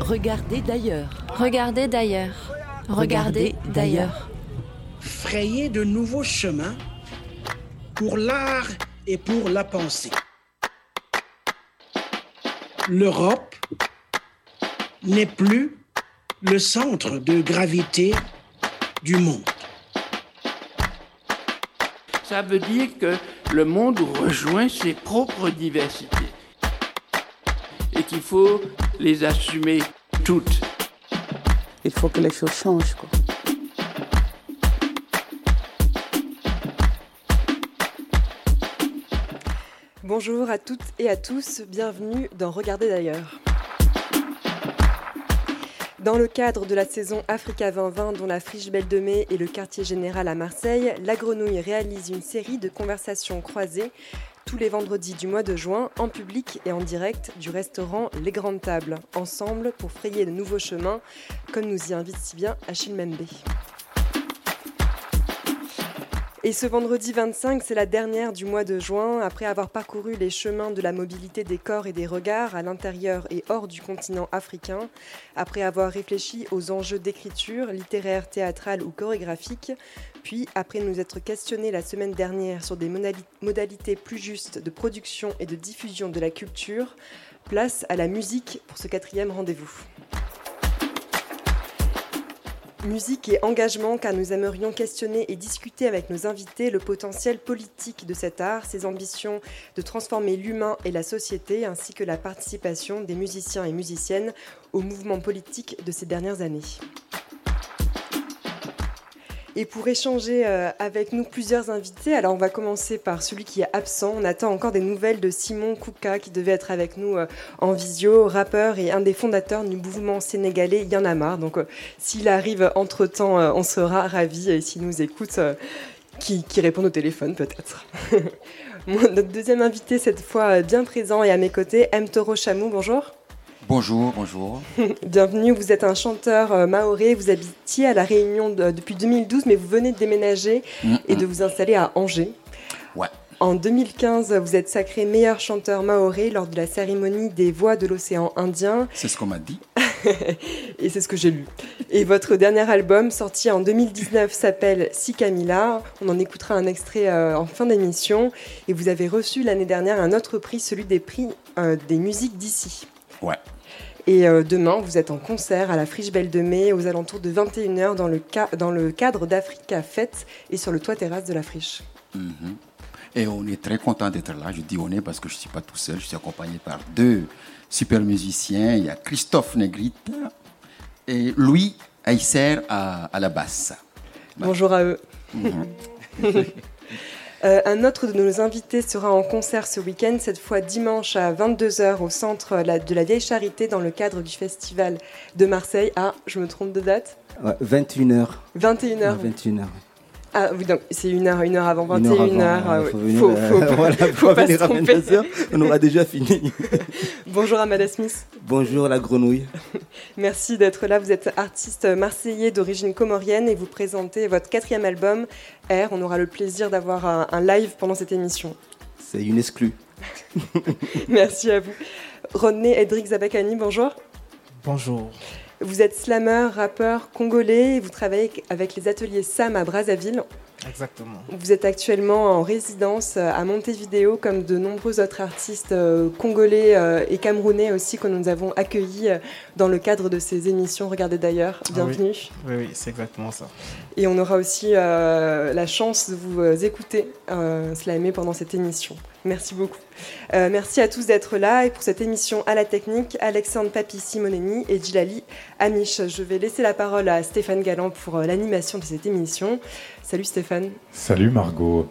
Regardez d'ailleurs. Regardez d'ailleurs. Regardez d'ailleurs. Frayer de nouveaux chemins pour l'art et pour la pensée. L'Europe n'est plus le centre de gravité du monde. Ça veut dire que le monde rejoint ses propres diversités qu'il faut les assumer toutes. Il faut que les choses changent. Quoi. Bonjour à toutes et à tous, bienvenue dans Regardez d'ailleurs. Dans le cadre de la saison Africa 2020 dont la Friche Belle de Mai et le quartier général à Marseille, la Grenouille réalise une série de conversations croisées tous les vendredis du mois de juin en public et en direct du restaurant Les Grandes Tables, ensemble pour frayer de nouveaux chemins, comme nous y invite si bien Achille Membe. Et ce vendredi 25, c'est la dernière du mois de juin. Après avoir parcouru les chemins de la mobilité des corps et des regards à l'intérieur et hors du continent africain, après avoir réfléchi aux enjeux d'écriture, littéraire, théâtrale ou chorégraphique, puis après nous être questionnés la semaine dernière sur des modalités plus justes de production et de diffusion de la culture, place à la musique pour ce quatrième rendez-vous. Musique et engagement, car nous aimerions questionner et discuter avec nos invités le potentiel politique de cet art, ses ambitions de transformer l'humain et la société, ainsi que la participation des musiciens et musiciennes au mouvement politique de ces dernières années. Et pour échanger euh, avec nous plusieurs invités, alors on va commencer par celui qui est absent. On attend encore des nouvelles de Simon Kouka qui devait être avec nous euh, en visio, rappeur et un des fondateurs du mouvement sénégalais marre. Donc euh, s'il arrive entre-temps, on sera ravis et s'il nous écoute, qui, qui répond au téléphone peut-être. Notre deuxième invité, cette fois bien présent et à mes côtés, M. Toro Chamou, bonjour. Bonjour, bonjour. Bienvenue, vous êtes un chanteur euh, maoré, vous habitiez à La Réunion depuis 2012, mais vous venez de déménager et de vous installer à Angers. Ouais. En 2015, vous êtes sacré meilleur chanteur maoré lors de la cérémonie des voix de l'océan Indien. C'est ce qu'on m'a dit. et c'est ce que j'ai lu. Et votre dernier album, sorti en 2019, s'appelle Si Camilla. On en écoutera un extrait euh, en fin d'émission. Et vous avez reçu l'année dernière un autre prix, celui des prix euh, des musiques d'ici. Ouais. Et euh, demain, vous êtes en concert à la Friche Belle de Mai aux alentours de 21h dans le, dans le cadre d'Africa Fête et sur le toit terrasse de la Friche. Mhm. Et on est très content d'être là. Je dis on est parce que je ne suis pas tout seul. Je suis accompagné par deux super musiciens. Il y a Christophe Negrite et Louis Aïsser à, la basse. Bonjour à eux. Mhm. Euh, un autre de nos invités sera en concert ce week-end, cette fois dimanche à 22h au centre de la Vieille Charité dans le cadre du festival de Marseille. Ah, je me trompe de date? 21h. 21h. 21h. Ah oui, donc c'est une heure, une heure avant 21h. Ah, faut, venir, faut, faut, voilà, faut venir à 22h, on aura déjà fini. Bonjour Amada Smith. Bonjour la grenouille. Merci d'être là. Vous êtes artiste marseillais d'origine comorienne et vous présentez votre quatrième album, R. On aura le plaisir d'avoir un, un live pendant cette émission. C'est une exclue. Merci à vous. Rodney Edric Zabakani, bonjour. Bonjour. Vous êtes slammer, rappeur congolais et vous travaillez avec les ateliers SAM à Brazzaville. Exactement. Vous êtes actuellement en résidence à Montevideo comme de nombreux autres artistes euh, congolais euh, et camerounais aussi que nous avons accueillis euh, dans le cadre de ces émissions. Regardez d'ailleurs, Ah bienvenue. oui, oui, c'est exactement ça. Et on aura aussi la chance de vous écouter slammer pendant cette émission. Merci beaucoup. Euh, merci à tous d'être là et pour cette émission à la technique, Alexandre Papi Simoneni et Djilali Amish. Je vais laisser la parole à Stéphane Galland pour euh, l'animation de cette émission. Salut Stéphane. Salut Margot.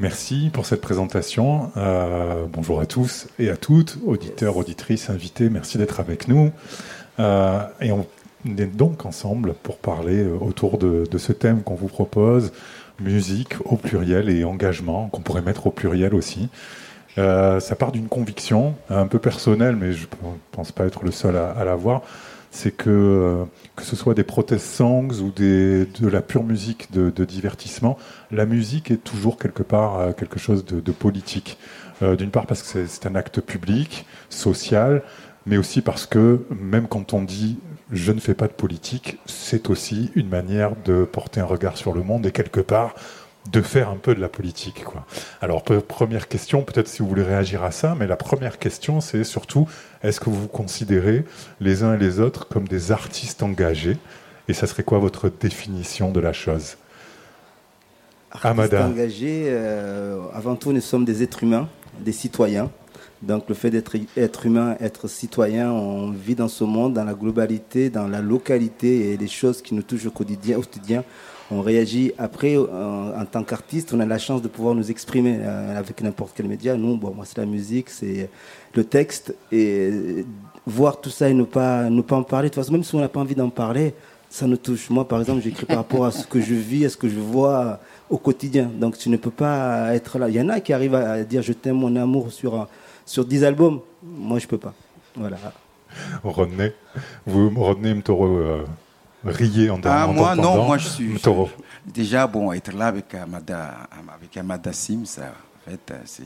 Merci pour cette présentation. Euh, bonjour à tous et à toutes, auditeurs, auditrices, invités. Merci d'être avec nous. Euh, et on est donc ensemble pour parler autour de, ce thème qu'on vous propose, musique au pluriel et engagement, qu'on pourrait mettre au pluriel aussi. Euh, ça part d'une conviction un peu personnelle, mais je ne pense pas être le seul à l'avoir. C'est que euh, que ce soit des protest songs ou de la pure musique de, divertissement, la musique est toujours quelque part euh, quelque chose de, politique. Euh, D'une part parce que c'est un acte public, social, mais aussi parce que même quand on dit je ne fais pas de politique, c'est aussi une manière de porter un regard sur le monde et quelque part de faire un peu de la politique. Quoi. Alors, première question, peut-être si vous voulez réagir à ça, mais la première question, c'est surtout, est-ce que vous vous considérez les uns et les autres comme des artistes engagés? Et ça serait quoi votre définition de la chose? Amada. engagés, euh, avant tout, nous sommes des êtres humains, des citoyens. Donc le fait d'être être humain, être citoyen, on vit dans ce monde, dans la globalité, dans la localité et les choses qui nous touchent au quotidien. Au quotidien on réagit. Après, euh, en tant qu'artiste, on a la chance de pouvoir nous exprimer euh, avec n'importe quel média. Nous, bon, moi, c'est la musique, c'est le texte. Et voir tout ça et ne pas, ne pas en parler, de toute façon, même si on n'a pas envie d'en parler, ça nous touche. Moi, par exemple, j'écris par rapport à ce que je vis, à ce que je vois au quotidien. Donc, tu ne peux pas être là. Il y en a qui arrivent à dire je t'aime, mon amour sur, sur 10 albums. Moi, je peux pas. Voilà. Rodney, vous, Rodney Mtoro, euh, riez en Ah, en moi, non, moi, je suis. Je- déjà, bon, être là avec Amada, avec Amada Sim, ça, en fait, euh, c'est.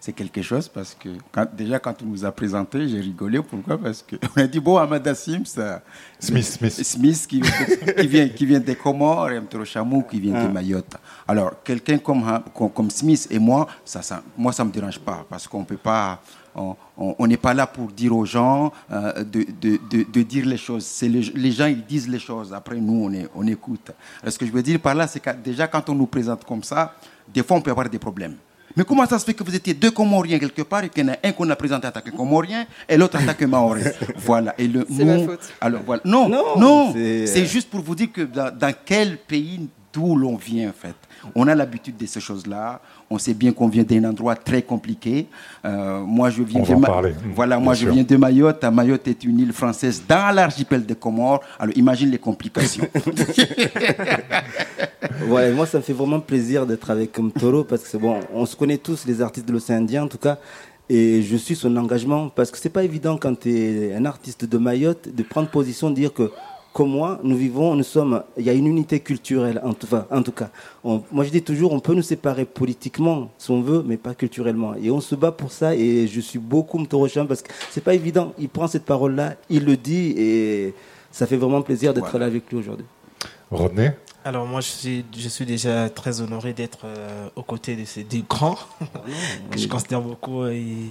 C'est quelque chose parce que quand, déjà quand on nous a présenté, j'ai rigolé. Pourquoi? Parce qu'on a dit bon Amada Sim, ça, Smith, Smith. Smith qui, qui vient, qui vient des Comores et Mtoro Chamou qui vient Ah. de Mayotte. Alors quelqu'un comme, Ha- comme, comme Smith et moi, ça, ça, moi ça me dérange pas parce qu'on peut pas, on n'est pas là pour dire aux gens euh, de, de, de, de dire les choses. C'est les, gens ils disent les choses. Après nous on, est, on écoute. Alors, ce que je veux dire par là, c'est que déjà quand on nous présente comme ça, des fois on peut avoir des problèmes. Mais comment ça se fait que vous étiez deux Comoriens quelque part et qu'il y en a un qu'on a présenté en tant que Comorien et l'autre en tant que Maoré Voilà. Et le, C'est ma faute. Alors voilà. Non, Non, non, c'est- c'est juste pour vous dire que dans, dans quel pays d'où l'on vient en fait. On a l'habitude de ces choses-là. On sait bien qu'on vient d'un endroit très compliqué. Euh, moi, je viens On de Ma- Voilà, bien moi, sûr. je viens de Mayotte. Mayotte est une île française dans l'archipel des Comores. Alors, imagine les complications. Voilà, moi, ça me fait vraiment plaisir d'être avec Mtoro parce que c'est bon, on se connaît tous, les artistes de l'océan Indien en tout cas, et je suis son engagement parce que c'est pas évident quand tu es un artiste de Mayotte de prendre position, de dire que comme moi, nous vivons, nous sommes, il y a une unité culturelle en tout, enfin, en tout cas. On- moi, je dis toujours, on peut nous séparer politiquement si on veut, mais pas culturellement. Et on se bat pour ça et je suis beaucoup Mtoro Cham parce que c'est pas évident. Il prend cette parole-là, il le dit et ça fait vraiment plaisir d'être Voilà. là avec lui aujourd'hui. Rodney Alors moi, je suis, je suis déjà très honoré d'être euh, aux côtés de ces deux grands que je considère beaucoup. Et...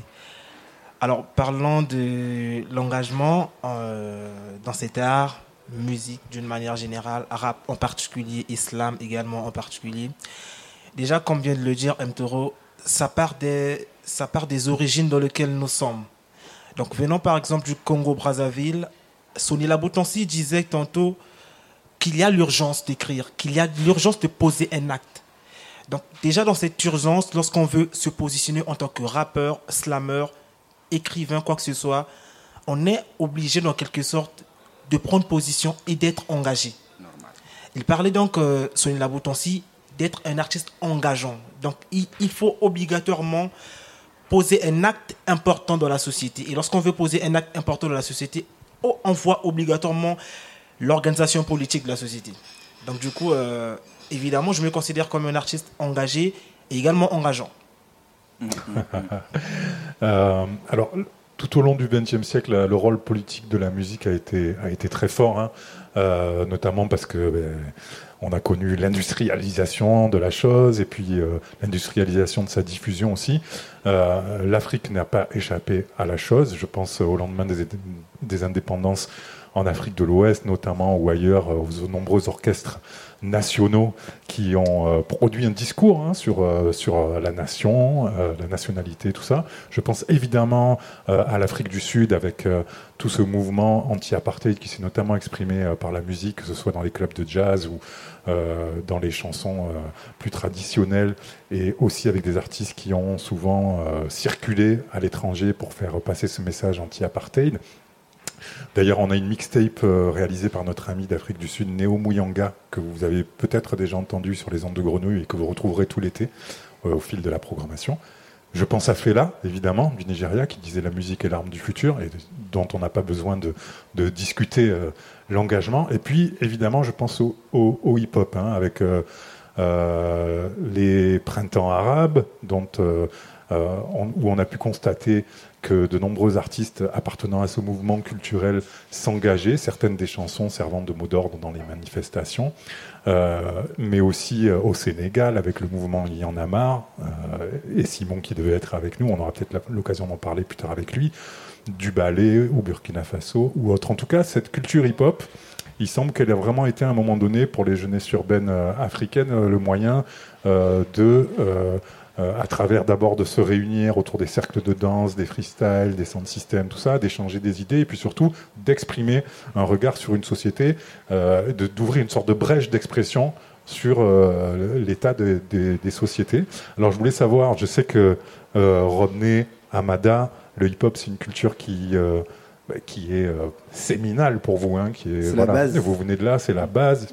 Alors, parlant de l'engagement euh, dans cet art, musique d'une manière générale, rap en particulier, islam également en particulier. Déjà, comme vient de le dire Mtoro, ça part des, ça part des origines dans lesquelles nous sommes. Donc, venons par exemple du Congo-Brazzaville, Sonny Laboutansi disait tantôt qu'il y a l'urgence d'écrire, qu'il y a l'urgence de poser un acte. Donc déjà dans cette urgence, lorsqu'on veut se positionner en tant que rappeur, slammer, écrivain, quoi que ce soit, on est obligé dans quelque sorte de prendre position et d'être engagé. Il parlait donc, euh, Sonny Laboutansi, d'être un artiste engageant. Donc il, il faut obligatoirement poser un acte important dans la société. Et lorsqu'on veut poser un acte important dans la société, on voit obligatoirement l'organisation politique de la société. Donc du coup, euh, évidemment, je me considère comme un artiste engagé et également engageant. Euh, alors, tout au long du XXe siècle, le rôle politique de la musique a été, très fort, hein, euh, notamment parce que ben, on a connu l'industrialisation de la chose et puis euh, l'industrialisation de sa diffusion aussi. Euh, L'Afrique n'a pas échappé à la chose. Je pense au lendemain des, des indépendances en Afrique de l'Ouest, notamment ou ailleurs, aux nombreux orchestres nationaux qui ont euh, produit un discours hein, sur, euh, sur euh, la nation, la nationalité, tout ça. Je pense évidemment à l'Afrique du Sud avec tout ce mouvement anti-apartheid qui s'est notamment exprimé par la musique, que ce soit dans les clubs de jazz ou dans les chansons plus traditionnelles, et aussi avec des artistes qui ont souvent circulé à l'étranger pour faire passer ce message anti-apartheid. D'ailleurs, on a une mixtape euh, réalisée par notre ami d'Afrique du Sud, Néo Mouyanga, que vous avez peut-être déjà entendu sur les ondes de grenouille et que vous retrouverez tout l'été euh, au fil de la programmation. je pense à Fela, évidemment, du Nigeria, qui disait la musique est l'arme du futur et dont on n'a pas besoin de, discuter euh, l'engagement. Et puis, évidemment, je pense au, hip-hop, hein, avec les printemps arabes, où on a pu constater de nombreux artistes appartenant à ce mouvement culturel s'engageaient, certaines des chansons servant de mot d'ordre dans les manifestations, euh, mais aussi euh, au Sénégal avec le mouvement Il y euh, et Simon qui devait être avec nous, on aura peut-être l'occasion d'en parler plus tard avec lui, du ballet ou Burkina Faso ou autre. En tout cas, cette culture hip-hop, il semble qu'elle a vraiment été à un moment donné pour les jeunesses urbaines africaines le moyen de euh, à travers d'abord de se réunir autour des cercles de danse, des freestyles, des sound systems, tout ça, d'échanger des idées et puis surtout d'exprimer un regard sur une société, euh, d'ouvrir une sorte de brèche d'expression sur euh, l'état des sociétés. Alors je voulais savoir, je sais que Rodney, Amada, le hip-hop, c'est une culture qui bah, qui est séminale pour vous, hein, qui est, la base. Vous venez de là, c'est la base.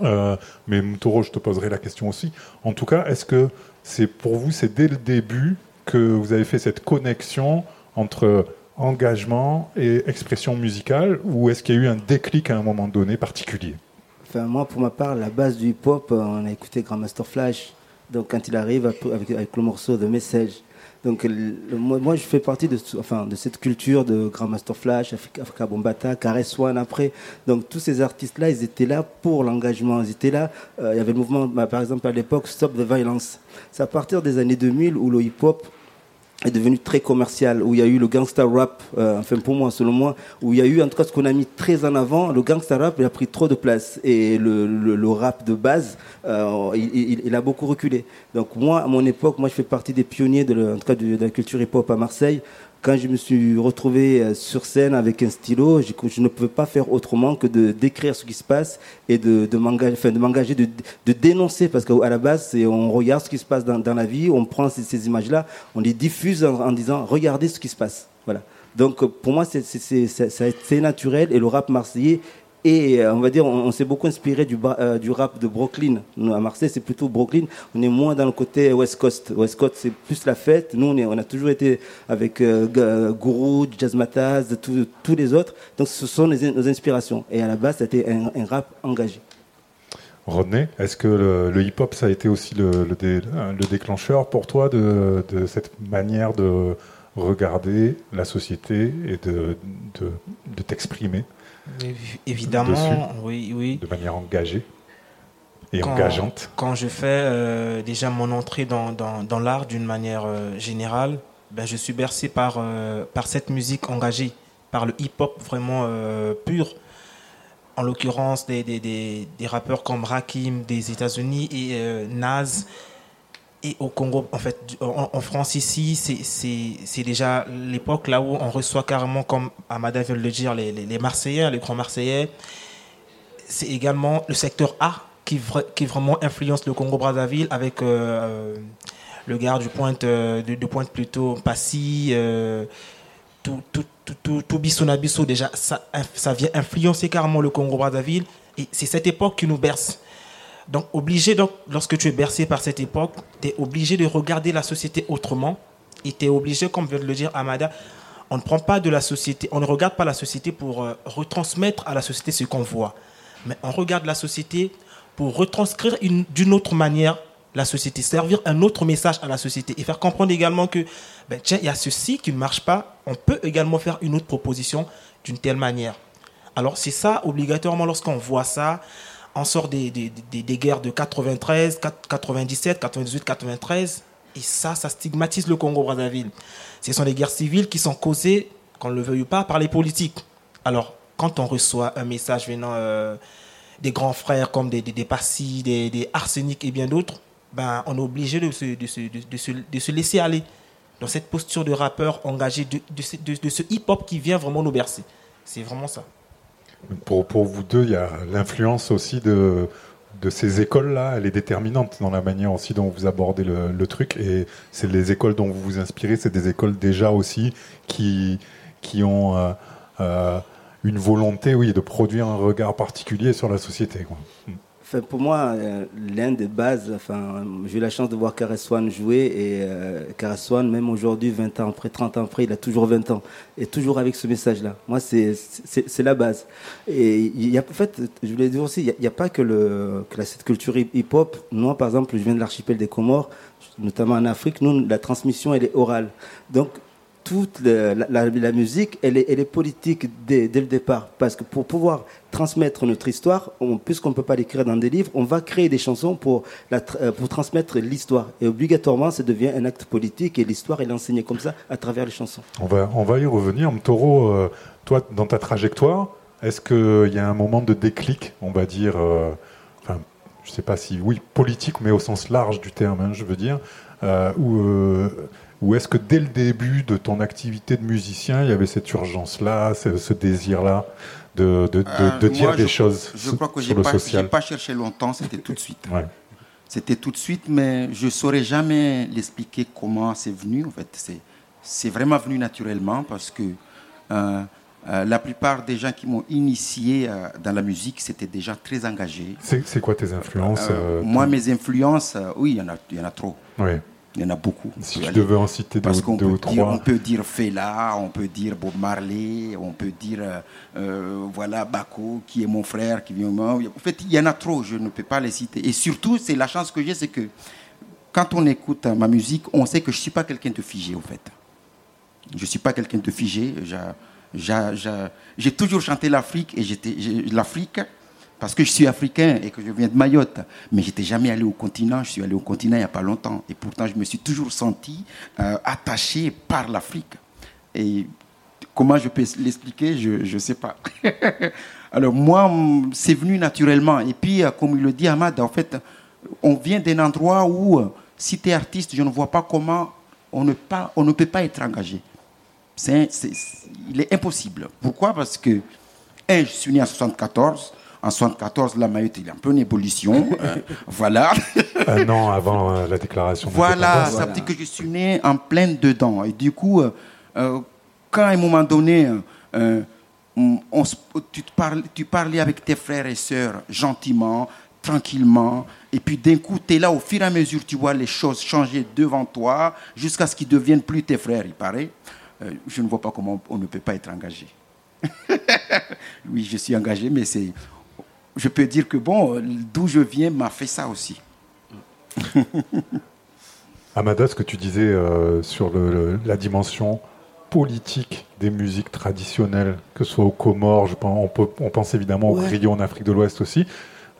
mais Moutoro, je te poserai la question aussi. En tout cas, est-ce que c'est pour vous, c'est dès le début que vous avez fait cette connexion entre engagement et expression musicale, ou est-ce qu'il y a eu un déclic à un moment donné particulier? Enfin, moi, pour ma part, la base du hip-hop, on a écouté Grandmaster Flash. Donc, quand il arrive avec, avec le morceau de Message, donc moi, je fais partie de, enfin, de cette culture de Grandmaster Flash, Africa Bombata, Caress One après. Donc tous ces artistes-là, ils étaient là pour l'engagement. Ils étaient là. Euh, il y avait le mouvement, bah, par exemple à l'époque, Stop the Violence. C'est à partir des années 2000 où le hip-hop est devenu très commercial, où il y a eu le gangsta rap, euh, enfin pour moi, selon moi, où il y a eu en tout cas ce qu'on a mis très en avant, le gangsta rap, il a pris trop de place et le, le, rap de base, euh, il, il, a beaucoup reculé. Donc moi, à mon époque, moi je fais partie des pionniers de, en tout cas de la culture hip-hop à Marseille quand je me suis retrouvé euh, sur scène avec un stylo, je, ne pouvais pas faire autrement que de décrire ce qui se passe et de, de m'engager, de, dénoncer, parce qu'à la base, on regarde ce qui se passe dans, la vie, on prend ces, images-là, on les diffuse en, disant regardez ce qui se passe. Voilà. Donc pour moi, c'est naturel et le rap marseillais et euh, on va dire, on, s'est beaucoup inspiré du, euh, du, rap de Brooklyn. Nous, à Marseille, c'est plutôt Brooklyn. On est moins dans le côté West Coast. West Coast, c'est plus la fête. Nous, on, est, on a toujours été avec euh, Guru, Jazz Mataz, tous les autres. Donc, ce sont nos inspirations. Et à la base, c'était un, rap engagé. Rodney, est-ce que le, hip-hop, ça a été aussi le, le, déclencheur pour toi de, cette manière de regarder la société et de t'exprimer? Évidemment, oui, oui. De manière engagée et engageante. Quand je fais euh, déjà mon entrée dans, dans, l'art d'une manière euh, générale, ben, je suis bercé par, euh, par cette musique engagée, par le hip-hop vraiment pur. En l'occurrence, des, des, des, des, rappeurs comme Rakim des États-Unis et Naz et au Congo, en fait, en, France ici, c'est déjà l'époque là où on reçoit carrément, comme Amada veut le dire, les, les, Marseillais, les grands Marseillais. C'est également le secteur A qui, qui vraiment influence le Congo-Brazzaville avec euh, le gars du Pointe, euh, de, Pointe plutôt, Passy, euh, tout, tout, tout, tout, déjà, ça, ça vient influencer carrément le Congo-Brazzaville. Et c'est cette époque qui nous berce. Donc, obligé, donc, lorsque tu es bercé par cette époque, tu es obligé de regarder la société autrement. Et tu es obligé, comme vient de le dire Amada, on ne prend pas de la société, on ne regarde pas la société pour euh, retransmettre à la société ce qu'on voit. Mais on regarde la société pour retranscrire d'une autre manière la société, servir un autre message à la société et faire comprendre également que, ben, tiens, il y a ceci qui ne marche pas, on peut également faire une autre proposition d'une telle manière. Alors c'est ça, obligatoirement, lorsqu'on voit ça, on sort des, des, guerres de 93, 97, 98, 93. Et ça, ça stigmatise le Congo-Brazzaville. Ce sont des guerres civiles qui sont causées, qu'on le veuille pas, par les politiques. Alors, quand on reçoit un message venant euh, des grands frères comme des, des, Passy, des, des Arsenic et bien d'autres, ben, on est obligé de se, de, se, de, se, de se laisser aller dans cette posture de rappeur engagé, de ce hip-hop qui vient vraiment nous bercer. C'est vraiment ça. Pour, vous deux, il y a l'influence aussi de, ces écoles-là, elle est déterminante dans la manière aussi dont vous abordez le, truc. Et c'est les écoles dont vous vous inspirez, c'est des écoles déjà aussi qui, qui ont euh, euh, une volonté, oui, de produire un regard particulier sur la société. Quoi. Enfin, pour moi, euh, l'un des bases, enfin, j'ai eu la chance de voir Kareswan jouer et euh, Kareswan, même aujourd'hui, 20 ans après, 30 ans après, il a toujours 20 ans et toujours avec ce message-là. Moi, c'est la base. Et il y a, en fait, je voulais dire aussi, il n'y a, pas que, le, que la, cette culture hip-hop. Moi, par exemple, je viens de l'archipel des Comores, notamment en Afrique, nous, la transmission, elle est orale. Donc, toute la, musique, elle est, politique dès, le départ. Parce que pour pouvoir transmettre notre histoire, puisqu'on ne peut pas l'écrire dans des livres, on va créer des chansons pour, euh, transmettre l'histoire. Et obligatoirement, ça devient un acte politique et l'histoire, est enseignée comme ça à travers les chansons. On va, y revenir. Mtoro, euh, toi, dans ta trajectoire, est-ce qu'il y a un moment de déclic, on va dire, euh, je ne sais pas si, oui, politique, mais au sens large du terme, hein, je veux dire, où ou est-ce que dès le début de ton activité de musicien, il y avait cette urgence-là, ce, désir-là de, de, euh, dire des choses je crois que Je n'ai pas cherché longtemps, c'était tout de suite. C'était tout de suite, mais je ne saurais jamais l'expliquer comment c'est venu. En fait, c'est vraiment venu naturellement parce que euh, euh, la plupart des gens qui m'ont initié dans la musique, c'était déjà très engagés. C'est quoi tes influences Moi, mes influences, oui, il y en a, y en a trop. Oui. Il y en a beaucoup. Si je devais en citer deux, ou trois. on peut dire Fela, on peut dire Bob Marley, on peut dire euh, euh, voilà Bako, qui est mon frère, qui vient. En fait, il y en a trop, je ne peux pas les citer. Et surtout, c'est la chance que j'ai, c'est que quand on écoute ma musique, on sait que je ne suis pas quelqu'un de figé, en fait. Je ne suis pas quelqu'un de figé. J'ai toujours chanté l'Afrique et j'étais l'Afrique parce que je suis africain et que je viens de Mayotte. Mais j'étais jamais allé au continent. Je suis allé au continent il n'y a pas longtemps. Et pourtant, je me suis toujours senti euh, attaché par l'Afrique. Et comment je peux l'expliquer? Je ne sais pas. Alors moi, c'est venu naturellement. Et puis, euh, comme il le dit Ahmad, en fait, on vient d'un endroit où, euh, si tu es artiste, je ne vois pas comment on ne, peut pas être engagé. C'est, il est impossible. Pourquoi? Parce que, un, je suis né en 74. En 74, la Mayotte est un peu en ébullition. Euh, voilà. Un an avant euh, la déclaration. Voilà, ça veut dire que je suis né en plein dedans. Et du coup, euh, quand à un moment donné, on, tu, parlais, tu parlais avec tes frères et sœurs gentiment, tranquillement, et puis d'un coup, tu es là, au fur et à mesure, tu vois les choses changer devant toi, jusqu'à ce qu'ils deviennent plus tes frères, il paraît. je ne vois pas comment on ne peut pas être engagé. oui, je suis engagé, mais c'est je peux dire que bon, d'où je viens m'a fait ça aussi. Amada, ce que tu disais euh, sur la dimension politique des musiques traditionnelles, que ce soit aux Comores, on, pense évidemment au griot en Afrique de l'Ouest aussi,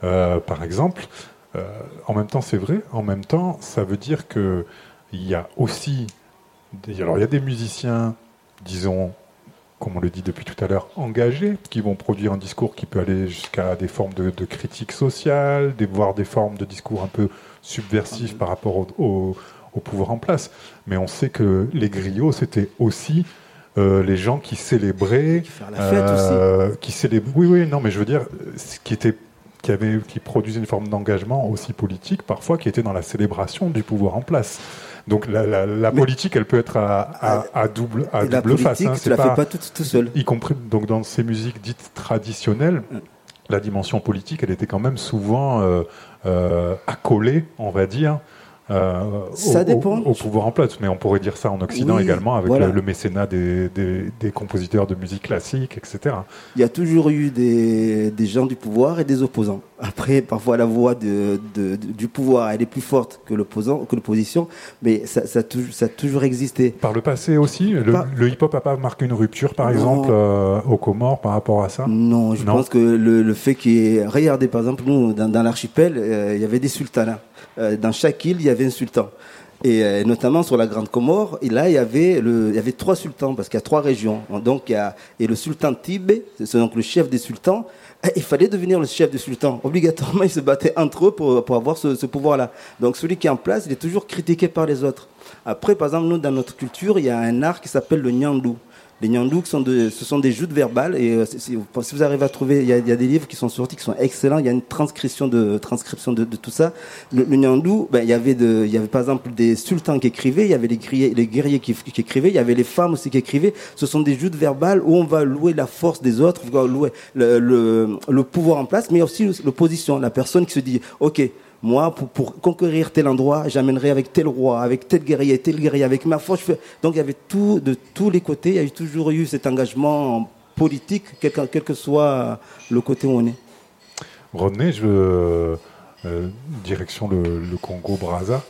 euh, par exemple. Euh, en même temps, c'est vrai, en même temps, ça veut dire qu'il y a aussi. alors, il y a des musiciens, disons, comme on le dit depuis tout à l'heure, engagés, qui vont produire un discours qui peut aller jusqu'à des formes de, critique sociale, des, voire des formes de discours un peu subversifs par rapport au, pouvoir en place. Mais on sait que les griots, c'était aussi euh, les gens qui célébraient, qui, la fête euh, qui célébraient, oui, oui, non, mais je veux dire, qui était qui, avait, qui produisait une forme d'engagement aussi politique, parfois, qui était dans la célébration du pouvoir en place. Donc la, politique, elle peut être à, double, à double face. Hein, tu la fais pas tout, tout seul. Y compris donc dans ces musiques dites traditionnelles, mm. la dimension politique, elle était quand même souvent euh, euh, accolée, on va dire, euh, ça au, dépend. Au, pouvoir en place. Mais on pourrait dire ça en Occident également, avec le, mécénat des, des, compositeurs de musique classique, etc. Il y a toujours eu des, des gens du pouvoir et des opposants. Après, parfois, la voix de, du pouvoir, elle est plus forte que l'opposition, mais ça, ça, ça, a toujours existé. Par le passé aussi Le, hip-hop n'a pas marqué une rupture, par exemple, euh, aux Comores par rapport à ça? Non, je pense que le, le fait qu'il y ait... Regardez, par exemple, nous, dans, dans l'archipel, euh, il y avait des sultanats. Euh, dans chaque île, il y avait un sultan. Et euh, notamment sur la Grande Comore, et là, il y avait, le, il y avait trois sultans, parce qu'il y a trois régions. Donc, il y a, et le sultan Tibé, c'est donc le chef des sultans, il fallait devenir le chef des sultans. Obligatoirement, ils se battaient entre eux pour, pour avoir ce, ce pouvoir-là. Donc, celui qui est en place, il est toujours critiqué par les autres. Après, par exemple, nous, dans notre culture, il y a un art qui s'appelle le nyandou. Les nyandouks, sont de, ce sont des joutes verbales. Et euh, si, si vous arrivez à trouver, il y, y, a, des livres qui sont sortis qui sont excellents. Il y a une transcription de, transcription de, de tout ça. Le, le nyandou, ben, il, y avait de, il y avait par exemple des sultans qui écrivaient, il y avait les guerriers, les guerriers qui, qui, écrivaient, il y avait les femmes aussi qui écrivaient. Ce sont des joutes verbales où on va louer la force des autres, on va louer le, le, le pouvoir en place, mais aussi l'opposition. La personne qui se dit, OK, moi, pour, conquérir tel endroit, j'amènerai avec tel roi, avec tel guerrier, tel guerrier, avec ma force. Donc il y avait tout, de tous les côtés, il y a toujours eu cet engagement politique, quel, que soit le côté où on est. René, je euh, direction le, Congo-Braza.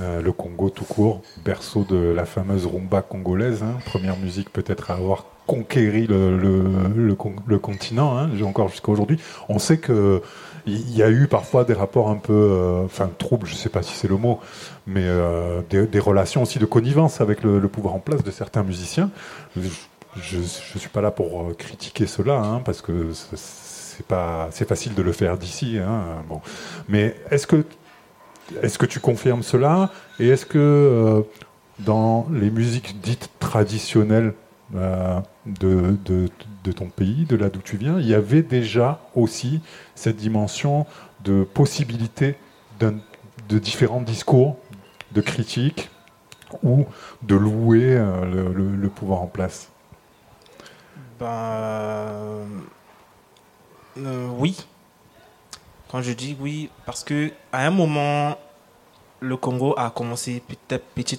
Euh, le Congo tout court, berceau de la fameuse rumba congolaise, hein, première musique peut-être à avoir conquéri le continent, hein, encore jusqu'à aujourd'hui. On sait que il y a eu parfois des rapports un peu, euh, enfin troubles, je ne sais pas si c'est le mot, mais euh, des, relations aussi de connivence avec le, pouvoir en place de certains musiciens. Je ne suis pas là pour euh, critiquer cela, hein, parce que c'est pas, c'est facile de le faire d'ici. Hein, bon. Mais est-ce que, est-ce que tu confirmes cela? Et est-ce que dans les musiques dites traditionnelles de, de, ton pays, de là d'où tu viens, il y avait déjà aussi cette dimension de possibilité de différents discours, de critiques ou de louer euh, le, pouvoir en place ben, euh, Oui. Quand je dis oui, parce que à un moment, le Congo a commencé petit à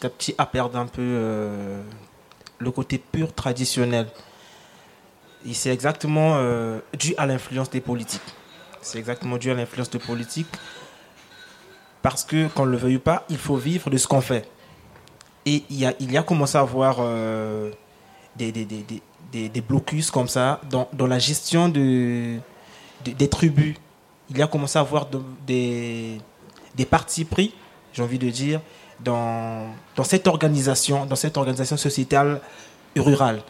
petit, à, perdre un peu euh, le côté pur traditionnel. C'est exactement euh, dû à l'influence des politiques. C'est exactement dû à l'influence des politiques. Parce que, qu'on ne le veuille pas, il faut vivre de ce qu'on fait. Et il y a, il y a commencé à avoir euh, des, des, des, des, blocus comme ça dans, dans la gestion de, de, des tribus. Il y a commencé à avoir de, des, des partis pris, j'ai envie de dire, dans, dans cette organisation, dans cette organisation sociétale rurale.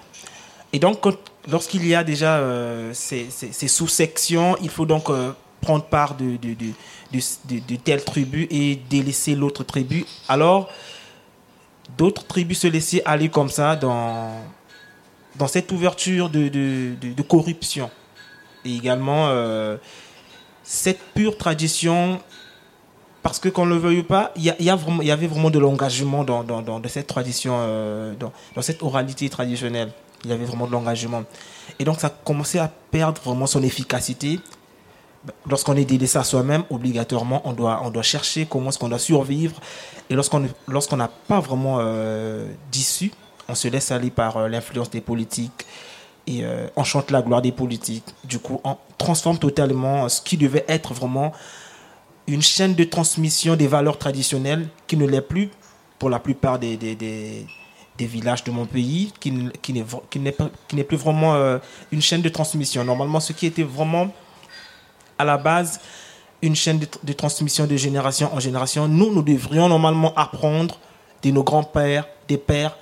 Et donc, lorsqu'il y a déjà euh, ces, sous-sections, il faut donc euh, prendre part de, de, de, telle tribu et délaisser l'autre tribu. Alors, d'autres tribus se laissaient aller comme ça dans, cette ouverture de, corruption. Et également, euh, cette pure tradition parce que qu'on ne le veuille pas, il y, avait vraiment de l'engagement dans, cette tradition, dans, cette oralité traditionnelle. Il y avait vraiment de l'engagement. Et donc ça commençait à perdre vraiment son efficacité. Lorsqu'on est délaissé à soi-même, obligatoirement, on doit, on doit chercher comment est-ce qu'on doit survivre. Et lorsqu'on lorsqu'on n'a pas vraiment euh, d'issue, on se laisse aller par euh, l'influence des politiques et euh, on chante la gloire des politiques. Du coup, on transforme totalement ce qui devait être vraiment une chaîne de transmission des valeurs traditionnelles qui ne l'est plus pour la plupart des, des, des, villages de mon pays, qui, qui n'est plus vraiment euh, une chaîne de transmission. Normalement, ce qui était vraiment à la base une chaîne de, de transmission de génération en génération, nous, nous devrions normalement apprendre de nos grands-pères, des pères,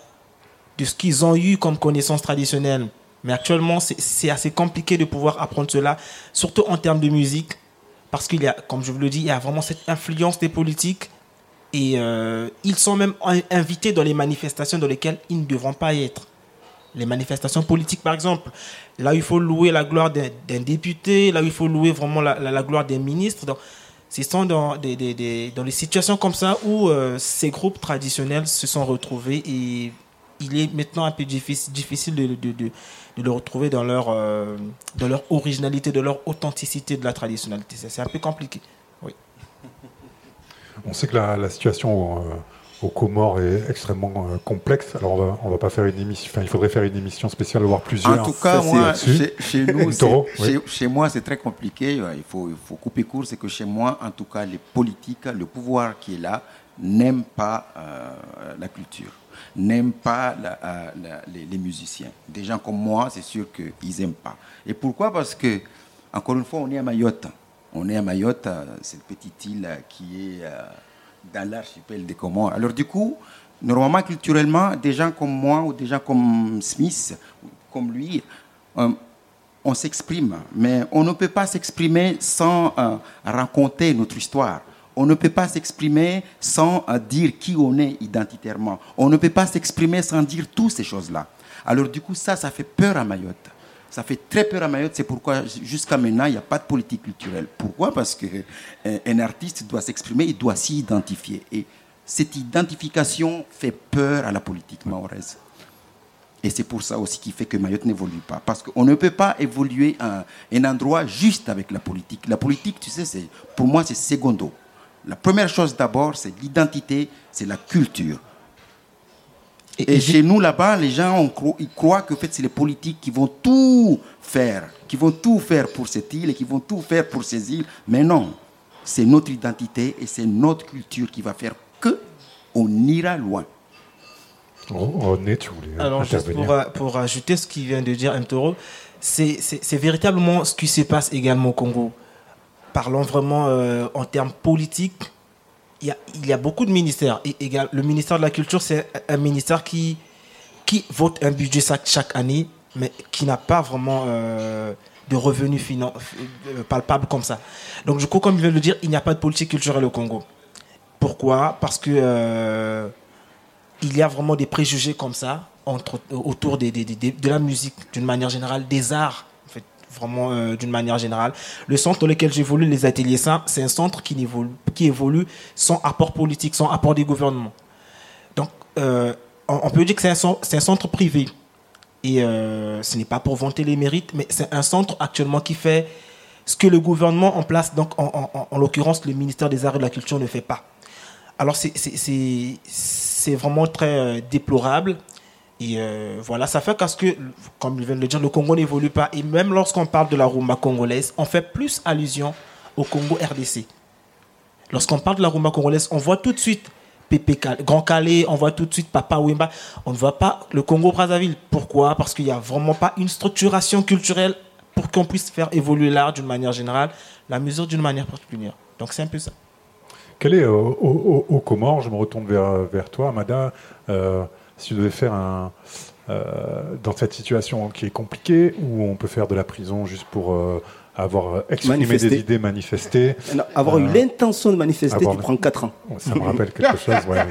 de ce qu'ils ont eu comme connaissances traditionnelles. Mais actuellement, c'est assez compliqué de pouvoir apprendre cela, surtout en termes de musique, parce qu'il y a, comme je vous le dis, il y a vraiment cette influence des politiques et euh, ils sont même invités dans les manifestations dans lesquelles ils ne devront pas être. Les manifestations politiques, par exemple, là où il faut louer la gloire d'un député, là où il faut louer vraiment la, la, gloire des ministres. Donc, ce sont dans des, dans des situations comme ça où euh, ces groupes traditionnels se sont retrouvés et il est maintenant un peu difficile, difficile de, de, de, de le retrouver dans leur, euh, dans leur originalité, de leur authenticité, de la traditionnalité. C'est un peu compliqué. On sait que la, la situation euh, aux Comores est extrêmement euh, complexe. Alors on va, on va pas faire une émission. Enfin, il faudrait faire une émission spéciale, voire plusieurs. En tout cas, moi, chez, chez, nous, Toro, oui. chez, chez, moi, c'est très compliqué. Il faut, il faut couper court. C'est que chez moi, en tout cas, les politiques, le pouvoir qui est là, n'aiment pas euh, la culture n'aiment pas la, la, les, les, musiciens. Des gens comme moi, c'est sûr qu'ils n'aiment pas. Et pourquoi? Parce que, encore une fois, on est à Mayotte. On est à Mayotte, cette petite île qui est dans l'archipel des Comores. Alors du coup, normalement, culturellement, des gens comme moi ou des gens comme Smith, comme lui, euh, on s'exprime. Mais on ne peut pas s'exprimer sans euh, raconter notre histoire On ne peut pas s'exprimer sans euh, dire qui on est identitairement. On ne peut pas s'exprimer sans dire toutes ces choses-là. Alors du coup, ça, ça fait peur à Mayotte. Ça fait très peur à Mayotte, c'est pourquoi jusqu'à maintenant, il n'y a pas de politique culturelle. Pourquoi? Parce qu'un un artiste doit s'exprimer, il doit s'y identifier. Et cette identification fait peur à la politique mahoraise. Et c'est pour ça aussi qui fait que Mayotte n'évolue pas. Parce qu'on ne peut pas évoluer un, un endroit juste avec la politique. La politique, tu sais, pour moi, c'est secondo. La première chose d'abord, c'est l'identité, c'est la culture. Et, chez nous, là-bas, les gens ils croient que en fait, c'est les politiques qui vont tout faire, qui vont tout faire pour cette île et qui vont tout faire pour ces îles. Mais non, c'est notre identité et c'est notre culture qui va faire que on ira loin. René, tu voulais Alors, juste pour, euh, pour, ajouter ce qu'il vient de dire Mtoro, c'est véritablement ce qui se passe également au Congo. Parlons vraiment euh, en termes politiques, il y, a, beaucoup de ministères. Et, le ministère de la Culture, c'est un ministère qui, qui vote un budget chaque, année, mais qui n'a pas vraiment euh, de revenus palpables comme ça. Donc, je crois, comme il vient de le dire, il n'y a pas de politique culturelle au Congo. Pourquoi? Parce que il y a vraiment des préjugés comme ça autour de la musique d'une manière générale, des arts, vraiment euh, d'une manière générale. Le centre dans lequel j'évolue, les ateliers saints, c'est un centre qui évolue, sans apport politique, sans apport des gouvernements. Donc, euh, on, peut dire que c'est un, centre privé. Et euh, ce n'est pas pour vanter les mérites, mais c'est un centre actuellement qui fait ce que le gouvernement en place, donc en, en l'occurrence le ministère des Arts et de la Culture ne fait pas. Alors c'est vraiment très déplorable. Et euh, voilà, ça fait parce que, comme il vient de le dire, le Congo n'évolue pas. Et même lorsqu'on parle de la rumba congolaise, on fait plus allusion au Congo RDC. Lorsqu'on parle de la rumba congolaise, on voit tout de suite Pépé Grand Calais, on voit tout de suite Papa Wimba. On ne voit pas le Congo Brazzaville. Pourquoi? Parce qu'il n'y a vraiment pas une structuration culturelle pour qu'on puisse faire évoluer l'art d'une manière générale, la mesure d'une manière particulière. Donc c'est un peu ça. Quel est au, au, Comores Je me retourne vers, vers toi, Amada. Euh, si tu devais faire un. Euh, dans cette situation qui est compliquée, où on peut faire de la prison juste pour euh, avoir exprimé des idées, manifestées. avoir eu l'intention de manifester, tu prends 4 ans. Ça me rappelle quelque chose. Ouais,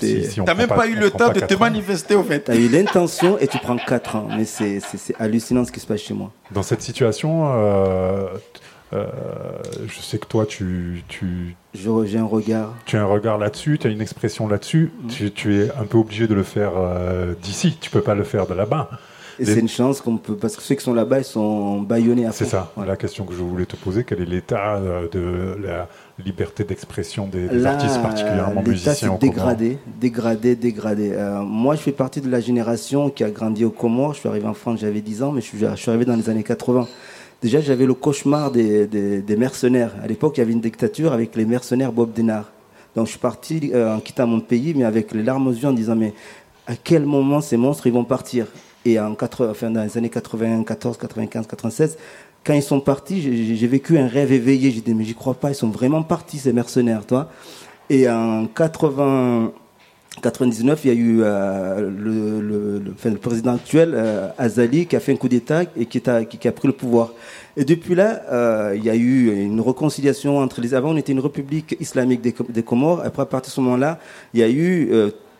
tu n'as même pas, eu le temps de te manifester, au fait. Tu as eu l'intention et tu prends 4 ans. Mais c'est hallucinant ce qui se passe chez moi. Dans cette situation, euh, je sais que toi, tu. tu J'ai un regard. Tu as un regard là-dessus, tu as une expression là-dessus. Mm. Tu, es un peu obligé de le faire euh, d'ici, tu peux pas le faire de là-bas. Et c'est une chance qu'on peut, parce que ceux qui sont là-bas, ils sont baillonnés à C'est ça, la question que je voulais te poser, quel est l'état euh, de la liberté d'expression des, artistes, particulièrement musiciens dégradé, dégradé, dégradé. moi, je fais partie de la génération qui a grandi au Comores. Je suis arrivé en France, j'avais 10 ans, mais je suis, je suis arrivé dans les années 80. Déjà, j'avais le cauchemar des, mercenaires. À l'époque, il y avait une dictature avec les mercenaires Bob Denard. Donc, je suis parti euh, en quittant mon pays, mais avec les larmes aux yeux, en disant Mais à quel moment ces monstres ils vont partir? Et en dans les années 94, 95, 96, quand ils sont partis, j'ai vécu un rêve éveillé. J'ai dit Mais j'y crois pas, ils sont vraiment partis, ces mercenaires, toi. Et en 80. 99, il y a eu euh, le, le, le, président actuel, euh, Azali, qui a fait un coup d'État et qui, a, qui, a pris le pouvoir. Et depuis là, euh, il y a eu une réconciliation entre les... Avant, on était une république islamique des, des Comores. Après, à partir de ce moment-là, il y a eu